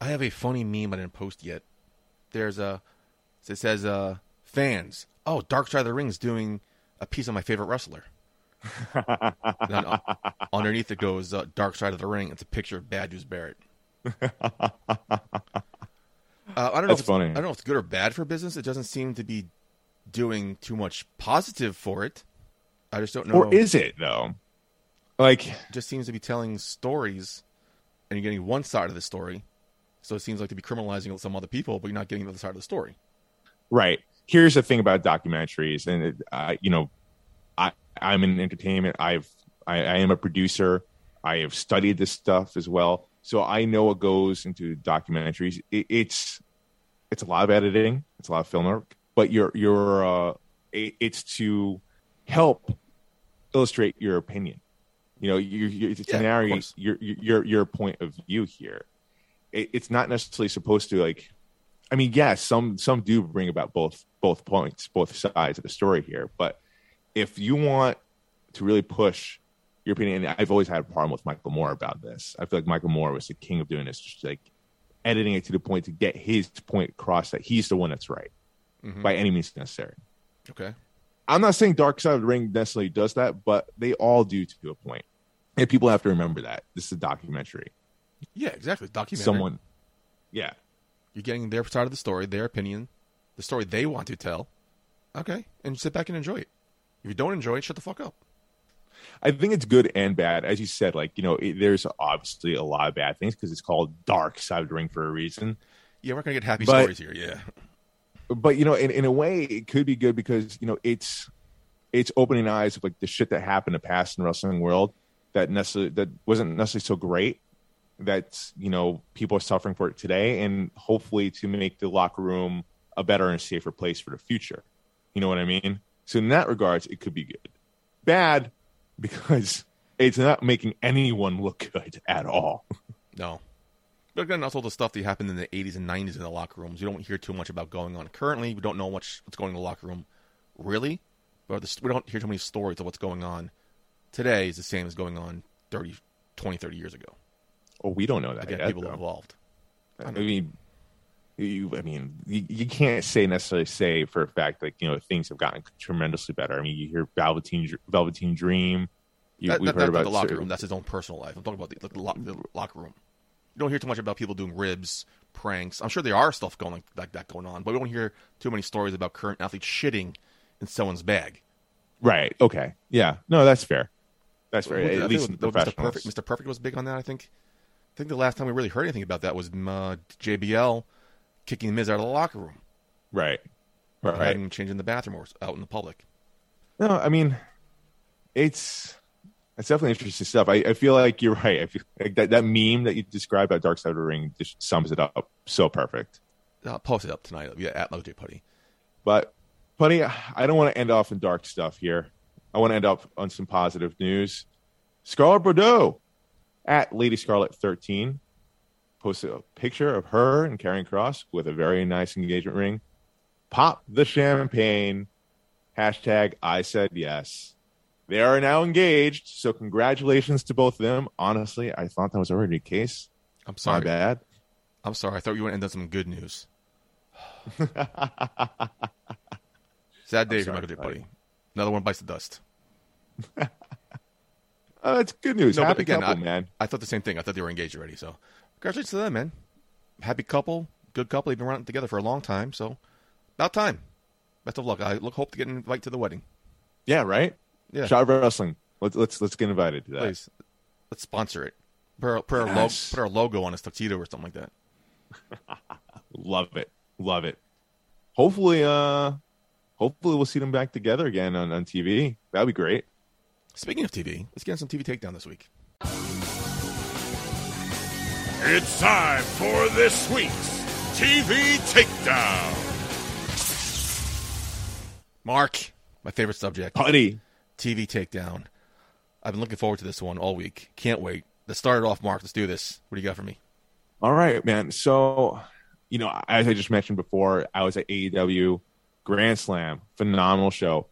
I have a funny meme I didn't post yet. There's a it says uh fans. Oh, Dark Side of the Ring is doing a piece on my favorite wrestler. then, uh, underneath it goes uh, Dark Side of the Ring. It's a picture of Bad News Barrett. uh, I don't know. That's funny. I don't know if it's good or bad for business. It doesn't seem to be doing too much positive for it. I just don't know. or is it though? Like it just seems to be telling stories, and you're getting one side of the story. So it seems like to be criminalizing some other people, but you're not getting the other side of the story. right. Here's the thing about documentaries and it, uh, you know i i'm in entertainment. I've I, I am a producer. I have studied this stuff as well. So i know what goes into documentaries. It, it's it's a lot of editing. It's a lot of film work. But you're you're uh it, it's to help illustrate your opinion you know you you it's Yeah, an area course. your your your point of view here it, it's not necessarily supposed to like I mean, yes, some some do bring about both both points, both sides of the story here. But if you want to really push your opinion, and I've always had a problem with Michael Moore about this. I feel like Michael Moore was the king of doing this, just like editing it to the point to get his point across that he's the one that's right Mhm. by any means necessary. Okay. I'm not saying Dark Side of the Ring necessarily does that, but they all do to a point. And people have to remember that this is a documentary. Yeah, exactly. Documentary. Someone, yeah, You're getting their side of the story, their opinion, the story they want to tell. Okay, and sit back and enjoy it. If you don't enjoy it, shut the fuck up. I think it's good and bad. As you said, like, you know, it, there's obviously a lot of bad things because it's called Dark Side of the Ring for a reason. Yeah, we're gonna get happy But- stories here. Yeah. But, you know, in, in a way, it could be good because, you know, it's it's opening eyes of like the shit that happened in the past in the wrestling world that necessarily that wasn't necessarily so great that you know people are suffering for it today. And hopefully to make the locker room a better and safer place for the future. You know what i mean? So in that regards it could be good. Bad because it's not making anyone look good at all. No. But again, also the stuff that happened in the 80s and 90s in the locker rooms. You don't hear too much about going on currently. We don't know much what's going on in the locker room, really. But the, we don't hear too many stories of what's going on today is the same as going on 30, 20, 30 years ago. oh we don't know that Again, yet, people though. involved. I mean, you, I mean, you, you can't say necessarily say for a fact like you know things have gotten tremendously better. I mean, you hear Velveteen Velveteen Dream. You, That- we've that- heard that's about the locker room. That's his own personal life. I'm talking about the, the, the locker room. You don't hear too much about people doing ribs, pranks. I'm sure there are stuff going like, like that going on, but we don't hear too many stories about current athletes shitting in someone's bag. Right. Okay. Yeah. No, that's fair. That's fair. I At least the was- Mr. Perfect, Mr. Perfect was big on that. I think. I think the last time we really heard anything about that was uh, JBL kicking Miz out of the locker room, Right. right. Right. having him change in the bathroom or out in the public. No, I mean, it's it's definitely interesting stuff. I, I feel like you're right. I feel like that, that meme that you described about Dark Side of the Ring just sums it up so perfect. I'll post it up tonight. Yeah, at LJ Putty. But, Putty, I don't want to end off in dark stuff here. I want to end up on some positive news. Scarlett Bordeaux at Lady Scarlet 13 posted a picture of her and Karrion Kross with a very nice engagement ring. Pop the champagne. Hashtag I said yes. They are now engaged, so congratulations to both of them. Honestly, I thought that was already the case. I'm My sorry. bad. I'm sorry. I thought you were going to end on some good news. Sad day for Michael J. buddy. Another one bites the dust. Uh, it's good news. No, Happy again, couple, I, man. I thought the same thing. I thought they were engaged already. So, congratulations to them, man. Happy couple, good couple. They've been running together for a long time. So, about time. Best of luck. I look hope to get an invite to the wedding. Yeah, right. Yeah, Shot of wrestling. Let's let's let's get invited to that. please. Let's sponsor it. Put our, put, our logo, Yes. put our logo on his tuxedo or something like that. Love it. Love it. Hopefully, uh, hopefully we'll see them back together again on, on TV. That'd be great. Speaking of TV, let's get on some TV takedown this week. It's time for this week's TV Takedown. Mark, my favorite subject. Putty. TV takedown. I've been looking forward to this one all week. Can't wait. Let's start it off, Mark. Let's do this. What do you got for me? All right, man. So, you know, as I just mentioned before, I was at AEW Grand Slam, phenomenal show.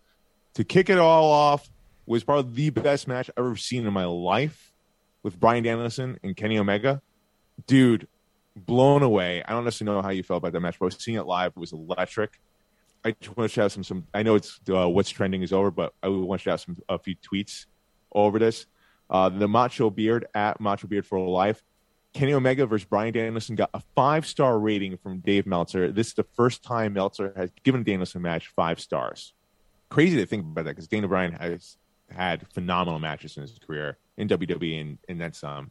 To kick it all off was probably the best match I've ever seen in my life with Bryan Danielson and Kenny Omega. Dude, blown away. I don't necessarily know how you felt about that match, but seeing it live. Was electric. I just want to shout out some some. I know it's uh, what's trending is over, but I want to shout out some a few tweets over this. Uh, the Macho Beard at Macho Beard for Life. Kenny Omega versus Bryan Danielson got a five star rating from Dave Meltzer. This is the first time Meltzer has given Danielson a match five stars. Crazy to think about that because Daniel Bryan has had phenomenal matches in his career in WWE and, and then some.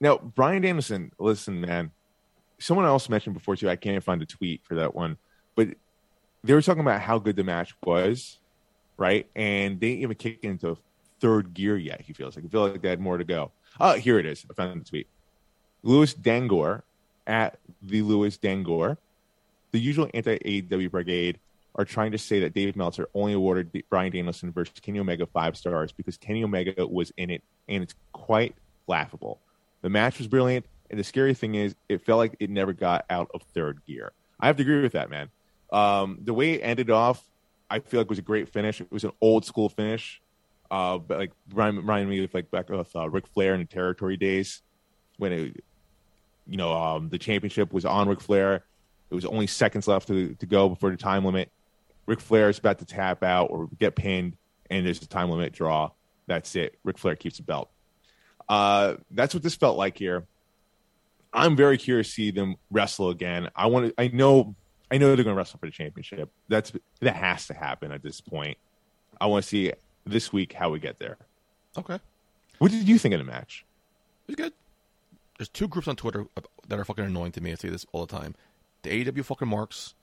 Now, Bryan Danielson, listen, man, someone else mentioned before too. I can't find a tweet for that one, but they were talking about how good the match was, right? And they didn't even kick into third gear yet. He feels like he feels like they had more to go. Oh, here it is. I found the tweet. Louis Dangor at the Louis Dangor, the usual anti AEW brigade are trying to say that Dave Meltzer only awarded Bryan Danielson versus Kenny Omega five stars because Kenny Omega was in it, and it's quite laughable. The match was brilliant, and the scary thing is, it felt like it never got out of third gear. I have to agree with that, man. Um, the way it ended off, I feel like was a great finish. It was an old school finish, uh, but like remind, remind me of like back with uh, Ric Flair in the territory days when it, you know, um, the championship was on Ric Flair. It was only seconds left to, to go before the time limit. Ric Flair is about to tap out or get pinned, and there's a time limit draw. That's it. Ric Flair keeps the belt. Uh, that's what this felt like here. I'm very curious to see them wrestle again. I want to. I know. I know they're going to wrestle for the championship. That's that has to happen at this point. I want to see this week how we get there. Okay. What did you think of the match? It was good. There's two groups on Twitter that are fucking annoying to me. I say this all the time. The AEW fucking marks,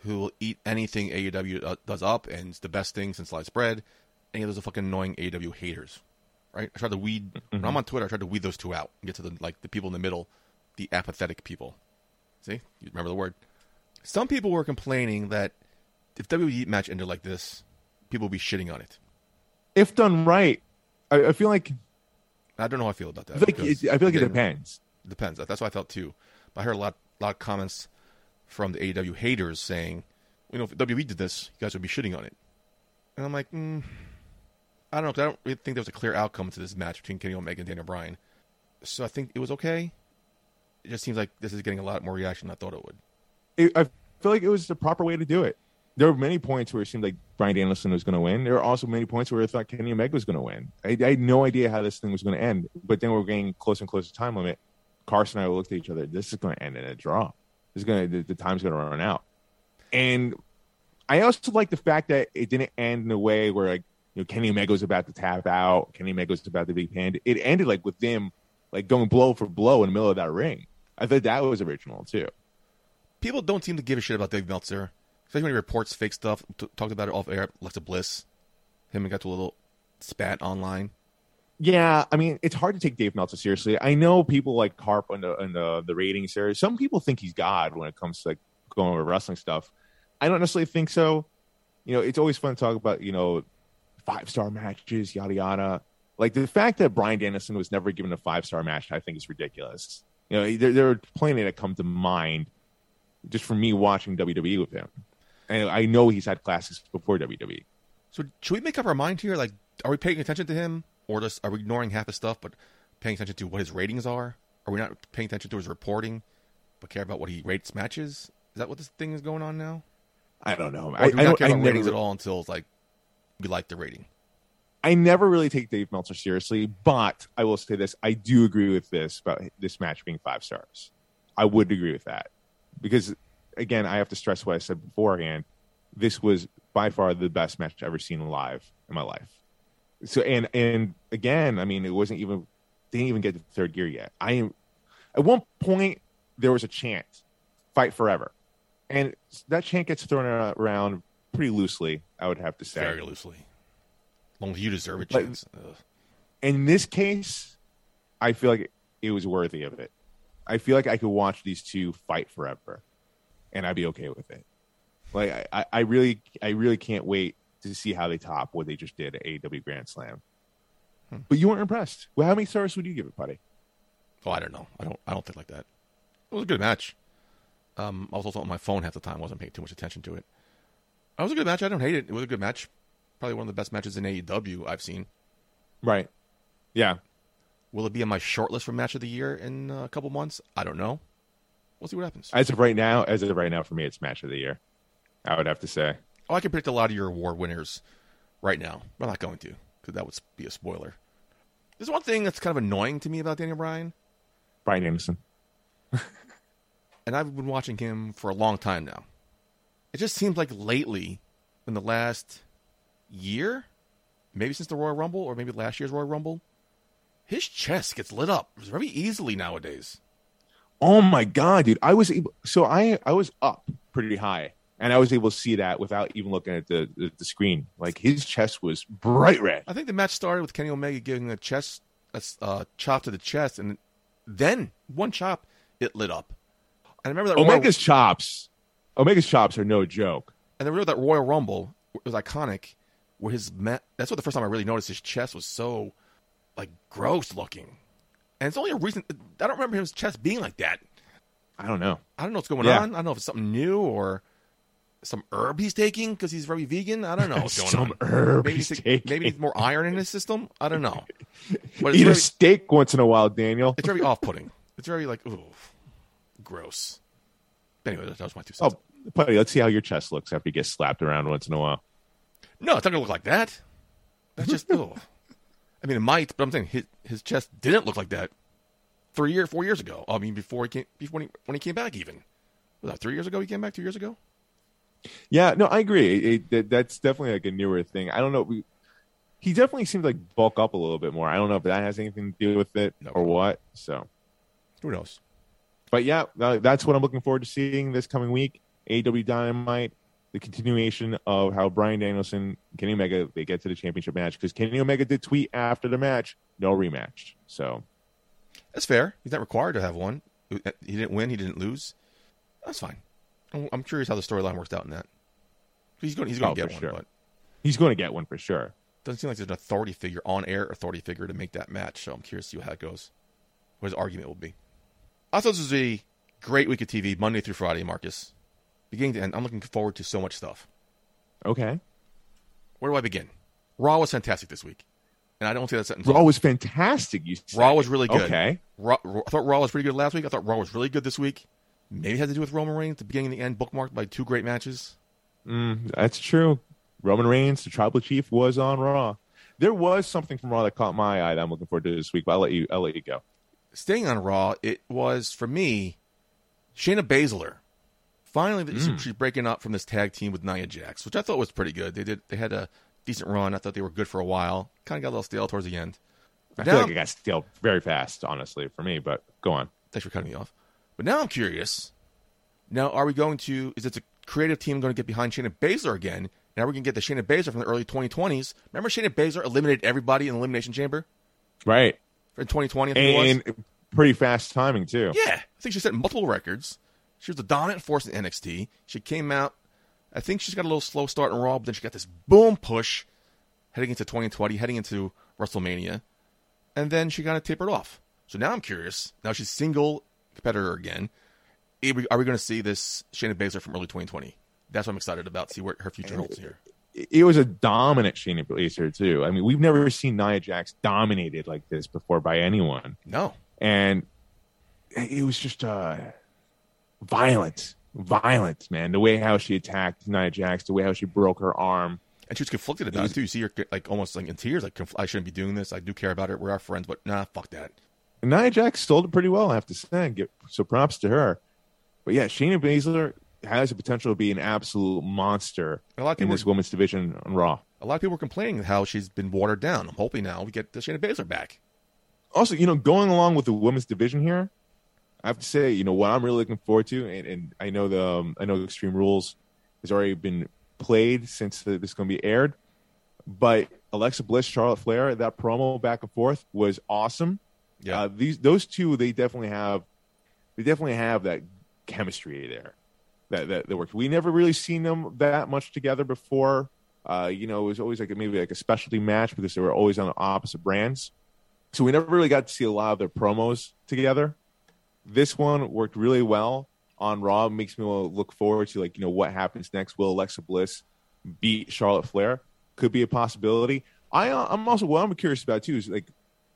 who will eat anything AEW uh, does up, and it's the best thing since sliced bread. And there's the fucking annoying AEW haters, right? I tried to weed when I'm on Twitter. I tried to weed those two out and get to the like the people in the middle, the apathetic people. See, you remember the word. Some people were complaining that if WWE match ended like this, people would be shitting on it. If done right, I, I feel like I don't know how I feel about that. I feel like, it, I feel like it depends. Depends. That's what I felt too. But I heard a lot, lot of comments from the AEW haters saying, you know, if WWE did this, you guys would be shitting on it. And I'm like, mm, I don't know. I don't really think there was a clear outcome to this match between Kenny Omega and Daniel Bryan. So I think it was okay. it just seems like this is getting a lot more reaction than I thought it would. It, I feel like it was the proper way to do it. There were many points where it seemed like Bryan Danielson was going to win. There were also many points where I thought Kenny Omega was going to win. I, I had no idea how this thing was going to end. But then we're getting closer and closer to time limit. Carson and I looked at each other. This is going to end in a draw. This is going to the, the time's going to run out. And I also like the fact that it didn't end in a way where like you know Kenny Omega was about to tap out, Kenny Omega was about to be pinned. It ended like with them like going blow for blow in the middle of that ring. I thought that was original too. People don't seem to give a shit about Dave Meltzer, especially when he reports fake stuff. T- talked about it off air. Alexa Bliss, him and got to a little spat online. Yeah, I mean, it's hard to take Dave Meltzer seriously. I know people like Carp on the the the ratings there. Some people think he's God when it comes to like going over wrestling stuff. I don't necessarily think so. You know, it's always fun to talk about you know five star matches, yada yada. Like the fact that Bryan Danielson was never given a five star match, I think is ridiculous. You know, there, there are plenty that come to mind just from me watching WWE with him, and I know he's had classes before WWE. So should we make up our mind here? Like, are we paying attention to him, or just are we ignoring half his stuff, but paying attention to what his ratings are? Are we not paying attention to his reporting, but care about what he rates matches? Is that what this thing is going on now? I don't know. I, do I don't. care I about ratings never, at all until it's like we like the rating? I never really take Dave Meltzer seriously, but I will say this: I do agree with this about this match being five stars. I would agree with that because, again, I have to stress what I said beforehand. This was by far the best match I've ever seen live in my life. So, and and again, I mean, it wasn't even didn't even get to third gear yet. I am at one point there was a chant, "Fight Forever," and that chant gets thrown around pretty loosely. I would have to say Very loosely. As long as you deserve it, Like- chance. Ugh. in this case, I feel like it was worthy of it. I feel like I could watch these two fight forever, and I'd be okay with it. Like I- I, really, I really can't wait to see how they top what they just did at AEW Grand Slam. But you weren't impressed. Well, how many stars would you give it, buddy? Oh, I don't know. I don't. I don't think like that. It was a good match. Um, I was also on my phone half the time. I wasn't paying too much attention to it. It was a good match. I don't hate it. It was a good match. Probably one of the best matches in AEW I've seen. Right. Yeah. Will it be on my short list for match of the year in a couple months? I don't know. We'll see what happens. As of right now, as of right now, for me, it's match of the year. I would have to say. Oh, I can predict a lot of your award winners right now. but I'm not going to because that would be a spoiler. There's one thing that's kind of annoying to me about Daniel Bryan, Brian Anderson. and I've been watching him for a long time now. It just seems like lately, in the last year, maybe since the Royal Rumble or maybe last year's Royal Rumble, his chest gets lit up very easily nowadays. Oh my god, dude! I was able. So I I was up pretty high, and I was able to see that without even looking at the the, the screen. Like his chest was bright red. I think the match started with Kenny Omega giving a chest a uh, chop to the chest, and then one chop it lit up. And I remember that Royal- Omega's chops. Omega's chops are no joke. And then remember that Royal Rumble it was iconic, where his ma- that's what the first time I really noticed his chest was so like gross looking. And it's only a recent. I don't remember his chest being like that. I don't know. I don't know what's going Yeah. on. I don't know if it's something new or some herb he's taking because he's very vegan. I don't know what's going Some on. herb maybe he's taking. maybe he's more iron in his system. I don't know. But Eat very, a steak once in a while, Daniel. it's very off-putting. It's very like ooh, gross. Anyway, that was my two cents. Oh, buddy, let's see how your chest looks after you get slapped around once in a while. No, it's not gonna look like that. That's just oh. I mean, it might, but I'm saying his his chest didn't look like that three years, four years ago. I mean, before he came, before when he, when he came back, even was that three years ago? He came back two years ago. Yeah, no, I agree. It, it, that, that's definitely like a newer thing. I don't know. We, he definitely seems like bulk up a little bit more. I don't know if that has anything to do with it No. or what. So, Who knows? but yeah, uh, that's what I'm looking forward to seeing this coming week. AEW Dynamite, the continuation of how Bryan Danielson, Kenny Omega, they get to the championship match because Kenny Omega did tweet after the match, no rematch. So, That's fair. He's not required to have one. He didn't win. He didn't lose. That's fine. I'm, curious how the storyline works out in that. He's going. He's going Oh, to get one, sure. but he's going to get one for sure. doesn't seem like there's an authority figure on air authority figure to make that match. So I'm curious to see how it goes. What his argument will be. I thought this was a great week of TV, Monday through Friday, Marcus. Beginning to end, I'm looking forward to so much stuff. Okay. Where do I begin? Raw was fantastic this week. and I don't see that set in Raw was fantastic. You said. Raw was really good. Okay. Raw, Raw- I thought Raw was pretty good last week. I thought Raw was really good this week. Maybe it had to do with Roman Reigns, the beginning and the end, bookmarked by two great matches. Mm, that's true. Roman Reigns, the Tribal Chief, was on Raw. There was something from Raw that caught my eye that I'm looking forward to this week, but I'll let you. I'll let you go. Staying on Raw, it was for me, Shayna Baszler. Finally, she- she's hmm. breaking up from this tag team with Nia Jax, which I thought was pretty good. They did. They had a decent run. I thought they were good for a while. Kind of got a little stale towards the end. I Now- feel like it got stale very fast, honestly, for me. But go on. Thanks for cutting me off. But now I'm curious. Now, are we going to? Is it a creative team going to get behind Shayna Baszler again? Now we're going to get the Shayna Baszler from the early 2020s. Remember, Shayna Baszler eliminated everybody in the Elimination Chamber Right. in 2020. I think it was. And pretty fast timing too. Yeah, I think she set multiple records. She was the dominant force in NXT. She came out. I think she's got a little slow start in Raw, but then she got this boom push heading into 2020, heading into WrestleMania, and then she kind of tapered off. So now I'm curious. Now she's single competitor again. Are we, are we going to see this Shayna Baszler from early 2020? That's what I'm excited about. See where her future holds here. It was a dominant Shayna Baszler too. I mean, we've never seen Nia Jax dominated like this before by anyone. No, and it was just uh violent violent man the way how she attacked nia jax the way how she broke her arm and she was conflicted about it too. You see her like almost like in tears. Like I shouldn't be doing this. I do care about her. We're our friends, but nah, fuck that. and nia jax sold it pretty well i have to say Get, so props to her but yeah shayna baszler has the potential to be an absolute monster A lot of in this women's division on raw A lot of people were complaining how she's been watered down. I'm hoping now we get the Shayna Baszler back. also you know going along with the women's division here i have to say you know what i'm really looking forward to and, and i know the um, i know extreme rules has already been played since the, this is going to be aired but alexa bliss charlotte flair that promo back and forth was awesome Yeah. uh, these those two they definitely have they definitely have that chemistry there that that, that works we never really seen them that much together before uh, you know it was always like a, maybe like a specialty match because they were always on the opposite brands so we never really got to see a lot of their promos together. This one worked really well on Raw. Makes me look forward to like you know what happens next. Will Alexa Bliss beat Charlotte Flair? Could be a possibility. I uh, I'm also what I'm curious about too is like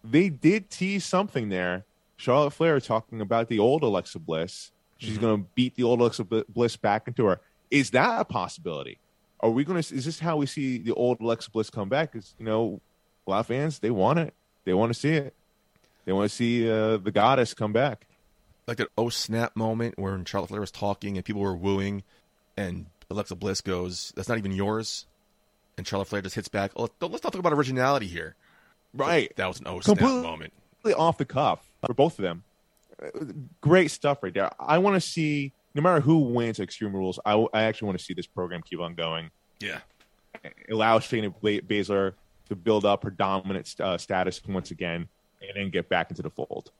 they did tease something there. Charlotte Flair talking about the old Alexa Bliss. She's going to beat the old Alexa Bliss back into her. Is that a possibility? Are we going to? Is this how we see the old Alexa Bliss come back? Because you know, a lot of fans they want it. They want to see it. They want to see uh, the goddess come back. Like that oh snap moment where Charlotte Flair was talking and people were wooing, and Alexa Bliss goes, "That's not even yours," and Charlotte Flair just hits back. Oh, let's not talk about originality here. Right. That was an oh snap Completely moment. off the cuff for both of them. Great stuff right there. I want to see, no matter who wins Extreme Rules, I, I actually want to see this program keep on going. Yeah. Allow Shayna Baszler to build up her dominant uh, status once again and then get back into the fold.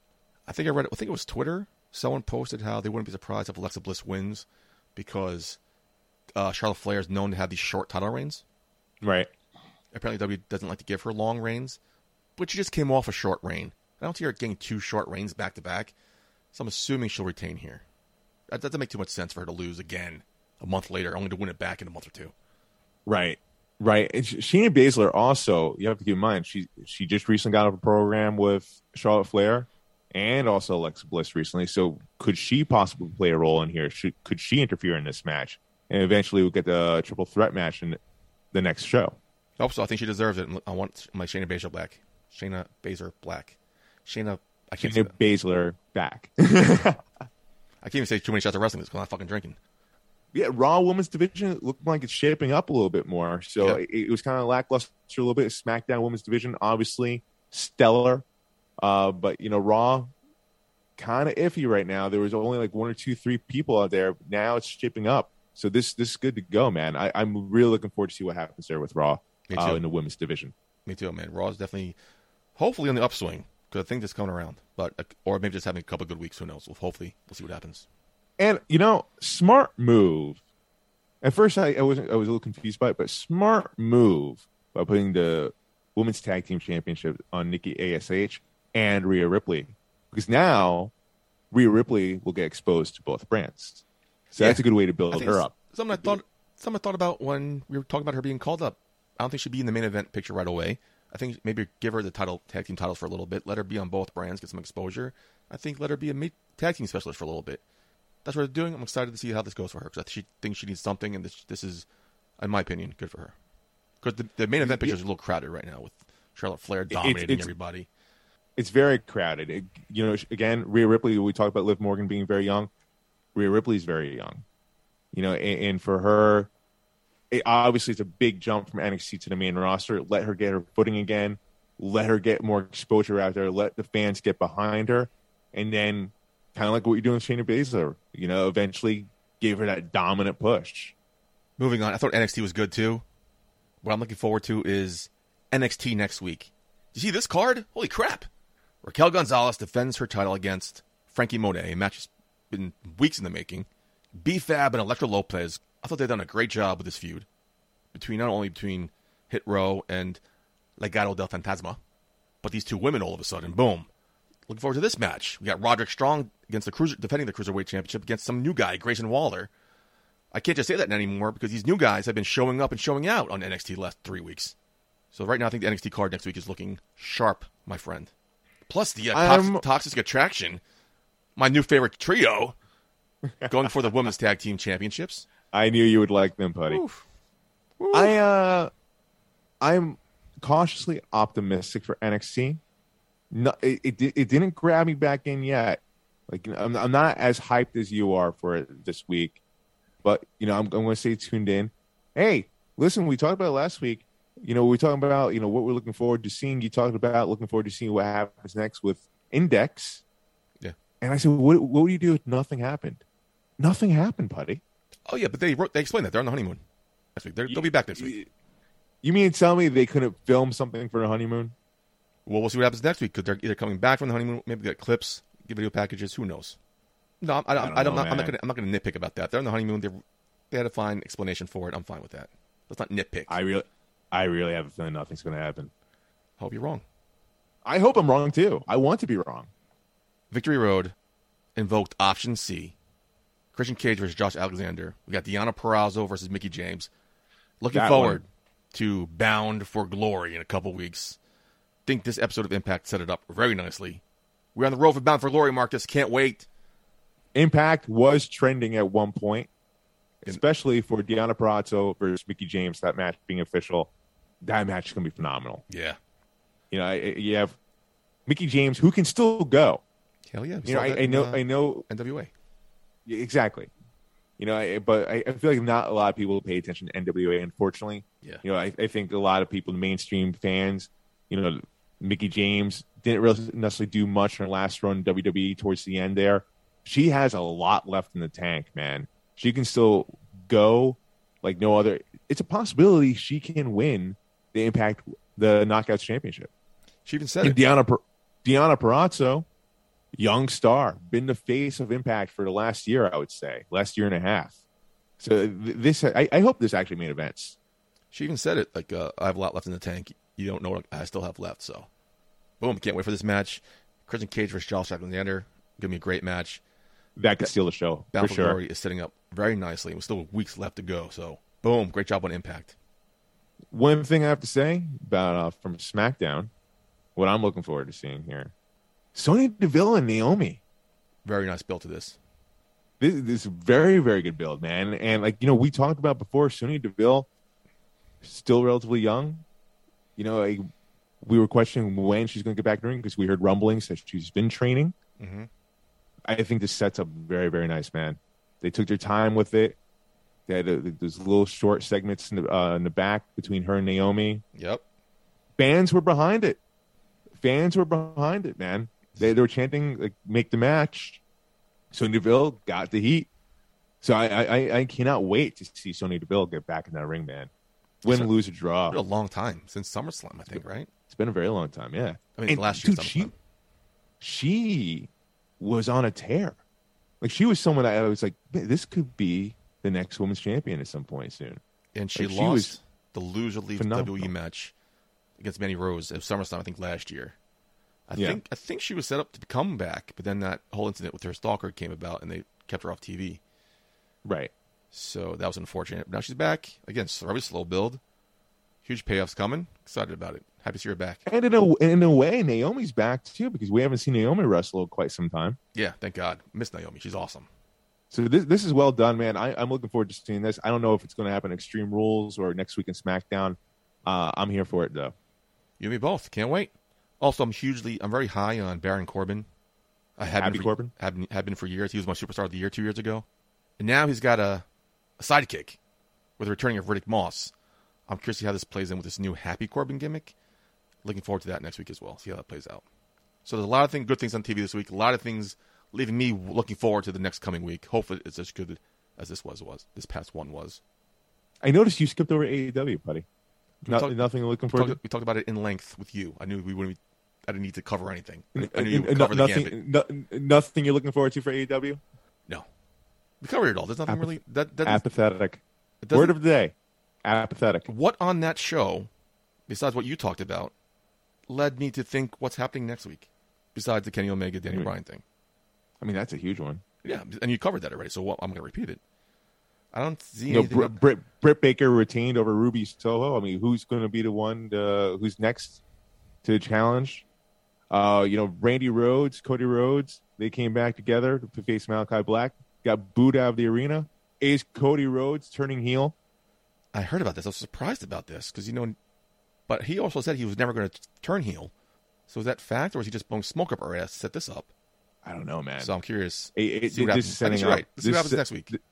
I think I read. I think it was Twitter. Someone posted how they wouldn't be surprised if Alexa Bliss wins because uh, Charlotte Flair is known to have these short title reigns. Right. Apparently, W doesn't like to give her long reigns, but she just came off a short reign. I don't see her getting two short reigns back to back, so I'm assuming she'll retain here. That doesn't make too much sense for her to lose again a month later, only to win it back in a month or two. Right. Right. And Sh- Shayna Baszler also, you have to keep in mind, she she just recently got off a program with Charlotte Flair and also Alexa Bliss recently. So could she possibly play a role in here? Should, could she interfere in this match? And eventually we'll get the triple threat match in the next show. I hope so. I think she deserves it. I want my Shayna Baszler black. Shayna Baszler black. Shayna. I can't. say Shayna Baszler back. I can't even say too many shots of wrestling because I'm not fucking drinking. yeah, Raw Women's Division looked like it's shaping up a little bit more. So Yeah. it, it was kind of lackluster a little bit. SmackDown Women's Division, obviously stellar, uh, but you know Raw kind of iffy right now. There was only like one or two, three people out there. Now it's shaping up. So this this is good to go, man. I, I'm really looking forward to see what happens there with Raw uh, in the women's division. Me too, man. Raw's definitely, hopefully on the upswing because I think that's coming around. But uh, or maybe just having a couple good weeks. Who knows? Well, hopefully, we'll see what happens. And you know, smart move. At first, I, I wasn't. I was a little confused by it, but smart move by putting the women's tag team championship on Nikki Ash and Rhea Ripley, because now Rhea Ripley will get exposed to both brands. So that's a good way to build her up. Something I thought. Something I thought about when we were talking about her being called up. I don't think she'd be in the main event picture right away. I think maybe give her the title tag team titles for a little bit. Let her be on both brands, get some exposure. I think let her be a tag team specialist for a little bit. That's what they're doing. I'm excited to see how this goes for her because she thinks she needs something, and this this is, in my opinion, good for her. Because the, the main event picture is a little crowded right now with Charlotte Flair dominating it's- everybody. It's very crowded. It, you know, again, Rhea Ripley. We talked about Liv Morgan being very young. Rhea Ripley's very young. You know, and, and for her, it, obviously it's a big jump from NXT to the main roster. Let her get her footing again. Let her get more exposure out there. Let the fans get behind her, and then kind of like what you're doing with Shayna Baszler. You know, eventually give her that dominant push. Moving on, I thought NXT was good too. What I'm looking forward to is NXT next week. You see this card? Holy crap! Raquel Gonzalez defends her title against Franky Monet. A match that's been weeks in the making. B-Fab and Elektra Lopez. I thought they'd done a great job with this feud between not only between Hit Row and Legado del Fantasma, but these two women all of a sudden, boom. Looking forward to this match. We got Roderick Strong against the cruiser, defending the cruiserweight championship against some new guy, Grayson Waller. I can't just say that anymore because these new guys have been showing up and showing out on NXT the last three weeks. So right now, I think the NXT card next week is looking sharp, my friend. Plus the uh, toxic, toxic attraction, my new favorite trio, going for the women's tag team championships. I knew you would like them, buddy. Oof. I uh, I'm cautiously optimistic for NXT. No, it, it it didn't grab me back in yet. Like I'm, I'm not as hyped as you are for it this week, but you know I'm, I'm going to stay tuned in. Hey, listen, we talked about it last week. You know, we are talking about you know what we're looking forward to seeing. You talked about looking forward to seeing what happens next with Index. Yeah. And I said, what what would you do if nothing happened? Nothing happened, buddy. Oh yeah, but they wrote, they explained that they're on the honeymoon next week. They're, they'll be back next week. You mean tell me they couldn't film something for a honeymoon? Well, we'll see what happens next week because they're either coming back from the honeymoon, maybe get clips, get video packages. Who knows? No, I, I, I don't I, am not, I'm not gonna I'm not gonna nitpick about that. They're on the honeymoon. They they had a fine explanation for it. I'm fine with that. Let's not nitpick. I really, I really have a feeling nothing's going to happen. I hope you're wrong. I hope I'm wrong too. I want to be wrong. Victory Road invoked option C. Christian Cage versus Josh Alexander. We got Deonna Purrazzo versus Mickie James. Looking That forward one. to Bound for Glory in a couple weeks. Think this episode of Impact set it up very nicely. We're on the road for Bound for Glory, Marcus. Can't wait. Impact was trending at one point, especially for Deonna Purrazzo versus Mickie James. That match being official, that match is going to be phenomenal. Yeah. You know, you have Mickie James who can still go. Hell yeah. You know, I, I in, know, uh, I know NWA. Exactly. You know, I, but I, I feel like not a lot of people pay attention to NWA. Unfortunately, Yeah. You know, I, I think a lot of people, the mainstream fans, you know, Mickie James didn't really necessarily do much in her last run in WWE towards the end. There, she has a lot left in the tank, man. She can still go like no other. It's a possibility she can win the Impact, the Knockouts Championship. She even said And it. Deonna, Deonna Purrazzo, young star, been the face of Impact for the last year, I would say, last year and a half. So this, I, I hope this actually made events. She even said it like, uh, I have a lot left in the tank. You don't know what I still have left. So, boom. Can't wait for this match. Christian Cage versus Josh Alexander. Give me a great match. That could steal the show Bound for sure. Is setting up very nicely. With still weeks left to go. So, boom. Great job on Impact. One thing I have to say about uh, from SmackDown, what I'm looking forward to seeing here, Sonya Deville and Naomi. Very nice build to this. This, this is very very good build, man. And like you know, we talked about before, Sonya Deville, still relatively young. You know, like, we were questioning when she's going to get back in the ring because we heard rumblings that she's been training. Mhm. I think this sets up very very nice, man. They took their time with it. They had uh those little short segments in the, uh, in the back between her and Naomi. Yep. Fans were behind it. Fans were behind it, man. They, they were chanting like "Make the match." Sonya Deville got the heat. So I, I I- cannot wait to see Sonya Deville get back in that ring, man. Win, a- lose, or draw. Been a long time since SummerSlam, I think, right? It's been a very long time, yeah. I mean, And, last year, dude, she, she was on a tear. Like she was someone that I was like, "Man, this could be the next women's champion at some point soon. And she Like, lost was the loser leaves phenomenal. WWE match against Mandy Rose at SummerSlam, I think, last year. I Yeah. think I think she was set up to come back, but then that whole incident with her stalker came about, and they kept her off TV. Right. So that was unfortunate. But now she's back again. Very slow build. Huge payoffs coming. Excited about it. Happy to see her back. And in a in a way, Naomi's back too because we haven't seen Naomi wrestle in quite some time. Yeah, thank God. Miss Naomi. She's awesome. So this this is well done, man. I, I'm looking forward to seeing this. I don't know if it's going to happen in Extreme Rules or next week in SmackDown. Uh, I'm here for it though. You and me both. Can't wait. Also, I'm hugely, I'm very high on Baron Corbin. I have Happy been for, Corbin? Have been, have been for years. He was my superstar of the year two years ago, and now he's got a, a sidekick with the returning of Riddick Moss. I'm curious to see how this plays in with this new Happy Corbin gimmick. Looking forward to that next week as well. See how that plays out. So there's a lot of thing, good things on TV this week. A lot of things leaving me looking forward to the next coming week. Hopefully, it's as good as this was was this past one was. I noticed you skipped over AEW, buddy. Talked- nothing looking forward talked, we talked about it in length with you. I knew we wouldn't. Be, I didn't need to cover anything. I. I knew you would No- cover nothing, no, nothing you're looking forward to for AEW. No, we covered it all. There's nothing Apath- really that that Apathetic. Word of the day. Apathetic. what on that show, besides what you talked about, led me to think what's happening next week, besides the Kenny Omega Danny Hmm. Bryan thing. I mean, that's a huge one. Yeah, and you covered that already. So what, I'm going to repeat it. I don't see You know. Br- Britt, Britt Baker retained over Ruby Soho. I mean, who's going to be the one? To, who's next to challenge? Uh, you know, Randy Rhodes, Cody Rhodes. They came back together to face Malakai Black. Got booed out of the arena. Is Cody Rhodes turning heel? I heard about this. I was surprised about this because you know, but he also said he was never going to turn heel. So is that fact, or is he just blowing smoke up our ass to set this up? I don't know, man. So I'm curious. It- it- See what this happens. is setting up. right. Let's see what this- happens next week. th-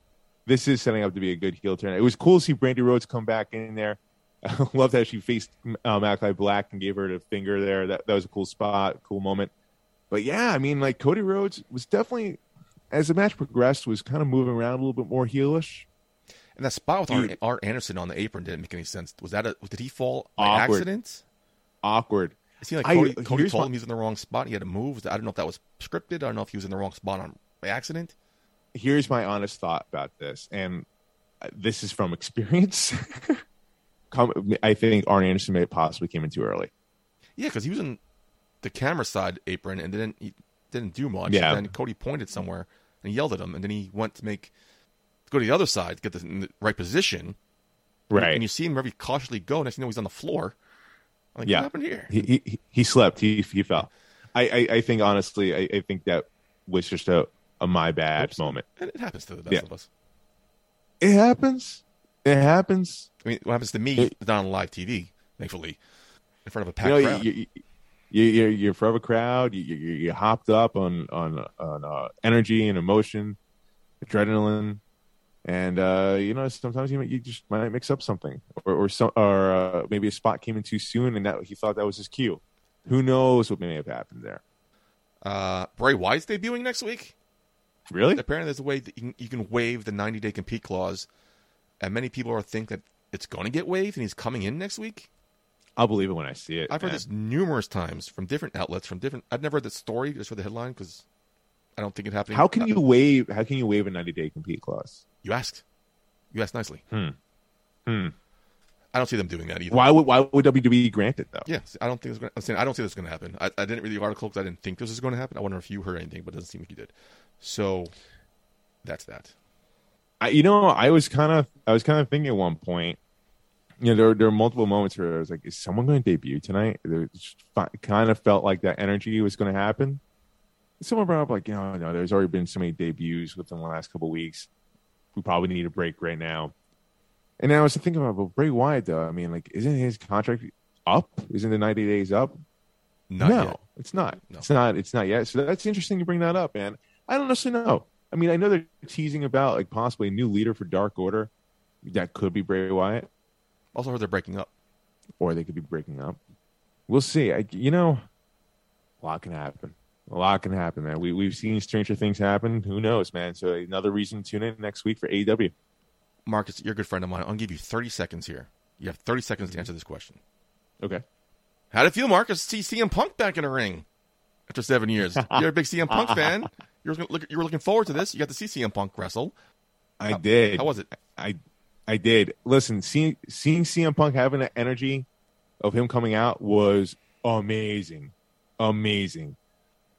This is setting up to be a good heel turn. It was cool to see Brandi Rhodes come back in there. I loved how she faced uh, Malakai Black and gave her the finger there. That that was a cool spot, cool moment. But yeah, I mean, like Cody Rhodes was definitely, as the match progressed, was kind of moving around a little bit more heelish. And that spot with Art, Dude. Arn Anderson on the apron didn't make any sense. Was that a? Did he fall by Awkward. accident? Awkward. It seemed like I- Cody, Cody told my- him he was in the wrong spot. He had to move. I don't know if that was scripted. I don't know if he was in the wrong spot on accident. Here's my honest thought about this, and uh, this is from experience. I think Arn Anderson may have possibly came in too early. Yeah, because he was in the camera side apron and didn't he didn't do much. Yeah. And then Cody pointed somewhere and yelled at him, and then he went to make go to the other side to get the, in the right position. Right. And you see him very cautiously go. Next thing you know, he's on the floor. Like, Yeah. what happened here? he he, he slept. He he fell. I, I, I think honestly, I, I think that was just a, a my bad Oops. moment. And it happens to the best Yeah. of us. It happens. It happens. I mean, what happens to me It- is not on live TV, thankfully, in front of a You know, crowd. you, you, you, you're, you're in front of a crowd. You, you, you hopped up on on on uh, energy and emotion, adrenaline, and uh, you know sometimes you you just might mix up something, or or some or uh, maybe a spot came in too soon, and that he thought that was his cue. Who knows what may have happened there? Uh, Bray Wyatt's debuting next week. Really? Apparently, there's a way that you can, you can waive the 90 day compete clause, and many people are think that it's going to get waived, and he's coming in next week. I'll believe it when I see it. I've heard this numerous times from different outlets, from different. I've never heard the story just for the headline because I don't think it happened. How can you waive? How can you waive a ninety day compete clause? You asked. You asked nicely. Hmm. Hmm. I don't see them doing that either. Why would why would WWE grant it though? Yeah, I don't think it's going. to I'm saying I don't see this going to happen. I, I didn't read the article because I didn't think this was going to happen. I wonder if you heard anything, but it doesn't seem like you did. So that's that. I, you know, I was kind of I was kind of thinking at one point. You know, there there were multiple moments where I was like, "Is someone going to debut tonight?" There fi- kind of felt like that energy was going to happen. Someone brought up like, "You know, no, there's already been so many debuts within the last couple of weeks. We probably need a break right now." And I was thinking about, Bray Wyatt though. I mean, like, isn't his contract up? Isn't the 90 days up? Not no, yet. it's not. No. It's not. It's not yet. So that's interesting you bring that up, man. I don't necessarily know. I mean, I know they're teasing about like possibly a new leader for Dark Order. That could be Bray Wyatt, Also heard they're breaking up. or they could be breaking up. We'll see. I, you know, a lot can happen. A lot can happen, man. We we've seen stranger things happen. Who knows, man? So another reason to tune in next week for AEW. Marcus, you're a good friend of mine. I'll give you 30 seconds here. You have 30 seconds to answer this question. Okay. How did it feel, Marcus, to see CM Punk back in the ring after seven years? You're a big CM Punk fan. You were, look, you were looking forward to this. You got to see CM Punk wrestle. I How- did. How was it? I I did. Listen, seeing seeing CM Punk having that energy of him coming out was amazing. Amazing.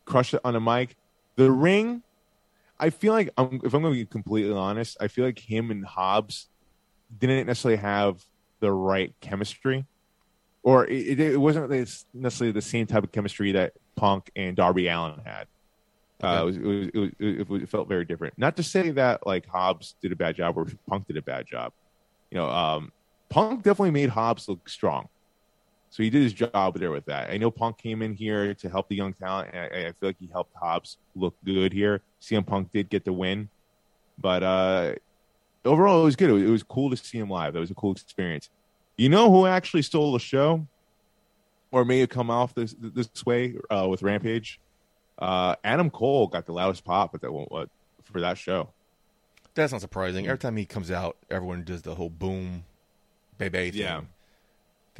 Crushed it on a mic. The ring, I feel like I'm, if I'm going to be completely honest, I feel like him and Hobbs didn't necessarily have the right chemistry. or it, it wasn't necessarily the same type of chemistry that Punk and Darby Allin had. Uh, it, was, it, was, it, was, it, felt very different. Not to say that like Hobbs did a bad job or Punk did a bad job. You know, um, Punk definitely made Hobbs look strong. So he did his job there with that. I know Punk came in here to help the young talent, and I, I feel like he helped Hobbs look good here. CM Punk did get the win, but uh, overall it was good. It was, it was cool to see him live. That was a cool experience. You know who actually stole the show, or may have come off this this way uh, with Rampage? Uh, Adam Cole got the loudest pop at that one for that show. That's not surprising. Every time he comes out, everyone does the whole boom, baby. Thing. Yeah.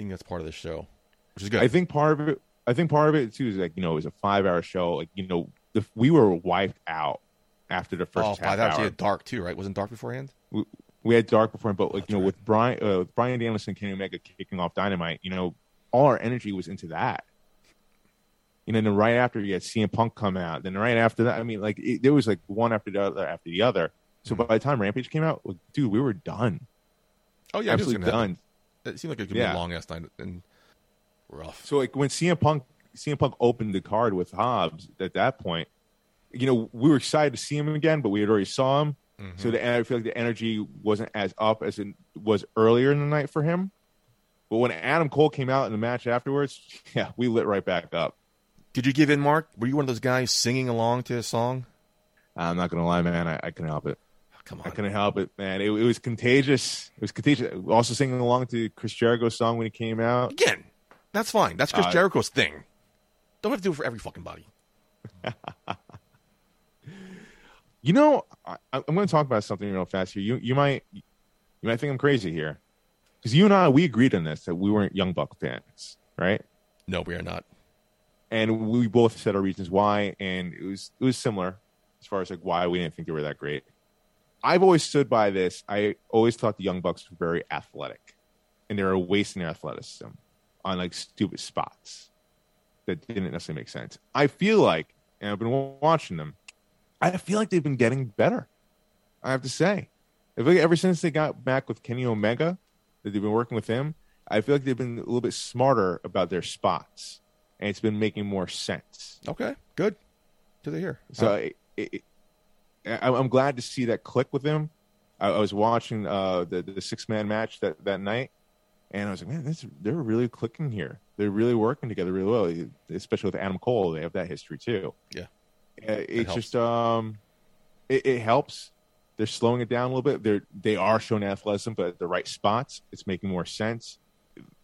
I think that's part of the show, which is good. I think part of it. I think part of it too is like you know it was a five hour show. Like you know the, we were wiped out after the first. Oh, half five hours. hour. You had dark too, right? Wasn't dark beforehand? We, we had dark before, but like That's you know right. with Brian, uh, with Bryan Danielson, Kenny Omega kicking off Dynamite, you know all our energy was into that. You know, and then right after you had CM Punk come out, then right after that, I mean, like it, there was like one after the other after the other. So Mm-hmm. by the time Rampage came out, like, dude, we were done. Oh yeah, I knew it was absolutely gonna happen. Done. It seemed like it could Yeah. be a long ass night and rough. So like when CM Punk CM Punk opened the card with Hobbs at that point, you know, we were excited to see him again, but we had already saw him. Mm-hmm. So the I feel like the energy wasn't as up as it was earlier in the night for him. But when Adam Cole came out in the match afterwards, yeah, we lit right back up. Did you give in, Mark? Were you one of those guys singing along to a song? I'm not gonna lie, man, I, I couldn't help it. Come I couldn't help it, man. It, it was contagious. It was contagious. Also singing along to Chris Jericho's song when he came out. Again, that's fine. That's Chris Uh, Jericho's thing. Don't have to do it for every fucking body. You know, I, I'm going to talk about something real fast here. You you might you might think I'm crazy here because you and I we agreed on this that we weren't Young Buck fans, right? No, we are not. And we both said our reasons why, and it was it was similar as far as like why we didn't think they were that great. I've always stood by this. I always thought the Young Bucks were very athletic, and they were wasting their athleticism on like stupid spots that didn't necessarily make sense. I feel like, and I've been watching them, I feel like they've been getting better. I have to say, I feel like ever since they got back with Kenny Omega, that they've been working with him, I feel like they've been a little bit smarter about their spots, and it's been making more sense. Okay, good. To hear. So Uh, it, it, I, I'm glad to see that click with him. I, I was watching uh, the the six man match that, that night, and I was like, man, this, they're really clicking here. They're really working together really well, especially with Adam Cole. They have that history too. Yeah. it, it's just um, it, it helps. They're slowing it down a little bit. They're they are showing athleticism, but at the right spots, it's making more sense.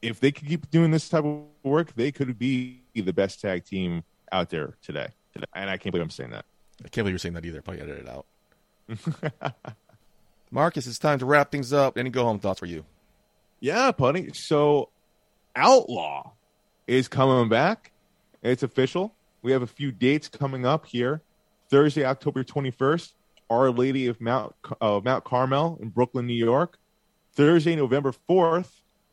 If they could keep doing this type of work, they could be the best tag team out there today. And I can't believe I'm saying that. I can't believe you're saying that either. Probably edit it out. Marcus, it's time to wrap things up. Any go home thoughts for you? Yeah, buddy. So Outlaw is coming back. It's official. We have a few dates coming up here. Thursday, October 21st, Our Lady of Mount uh, Mount Carmel in Brooklyn, New York. Thursday, November 4th.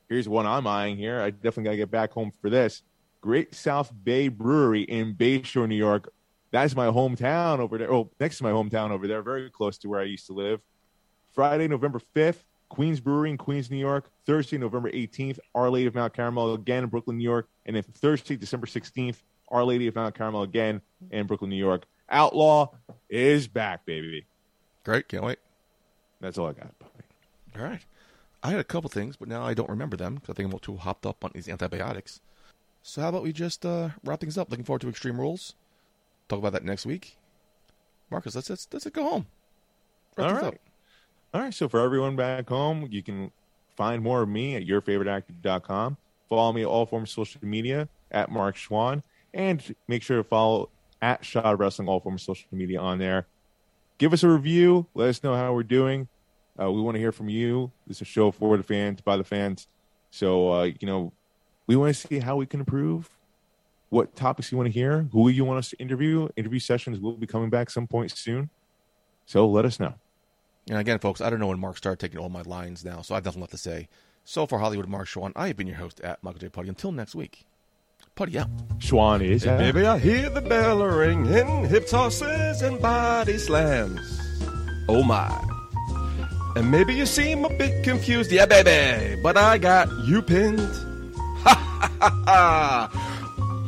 Here's one I'm eyeing here. I definitely got to get back home for this. Great South Bay Brewery in Bayshore, New York. That's my hometown over there. Oh, next to my hometown over there, very close to where I used to live. Friday, November 5th, Queens Brewery in Queens, New York. Thursday, November 18th, Our Lady of Mount Carmel again in Brooklyn, New York. And then Thursday, December 16th, Our Lady of Mount Carmel again in Brooklyn, New York. Outlaw is back, baby. Great. Can't wait. That's all I got. All right. I had a couple things, but now I don't remember them because I think I'm too hopped up on these antibiotics. So how about we just uh, wrap things up? Looking forward to Extreme Rules. Talk about that next week. Marcus, let's let's, let's go home. Wrap All right. up. All right. So for everyone back home, you can find more of me at yourfavoriteactor.com. Follow me at all forms of social media at Mark Schwann. And make sure to follow at Shot Wrestling, all forms of social media on there. Give us a review. Let us know how we're doing. Uh, we want to hear from you. This is a show for the fans, by the fans. So, uh, you know, we want to see how we can improve, what topics you want to hear, who you want us to interview. Interview sessions will be coming back some point soon. So let us know. And again, folks, I don't know when Mark started taking all my lines now, so I have nothing left to say. So for Hollywood Mark Schwann, I have been your host at Michael J. Putty. Until next week, Putty out. Schwann is. out. Baby, I hear the bell ringing, hip tosses and body slams. Oh my. And maybe you seem a bit confused, yeah, baby, but I got you pinned. Ha ha Ha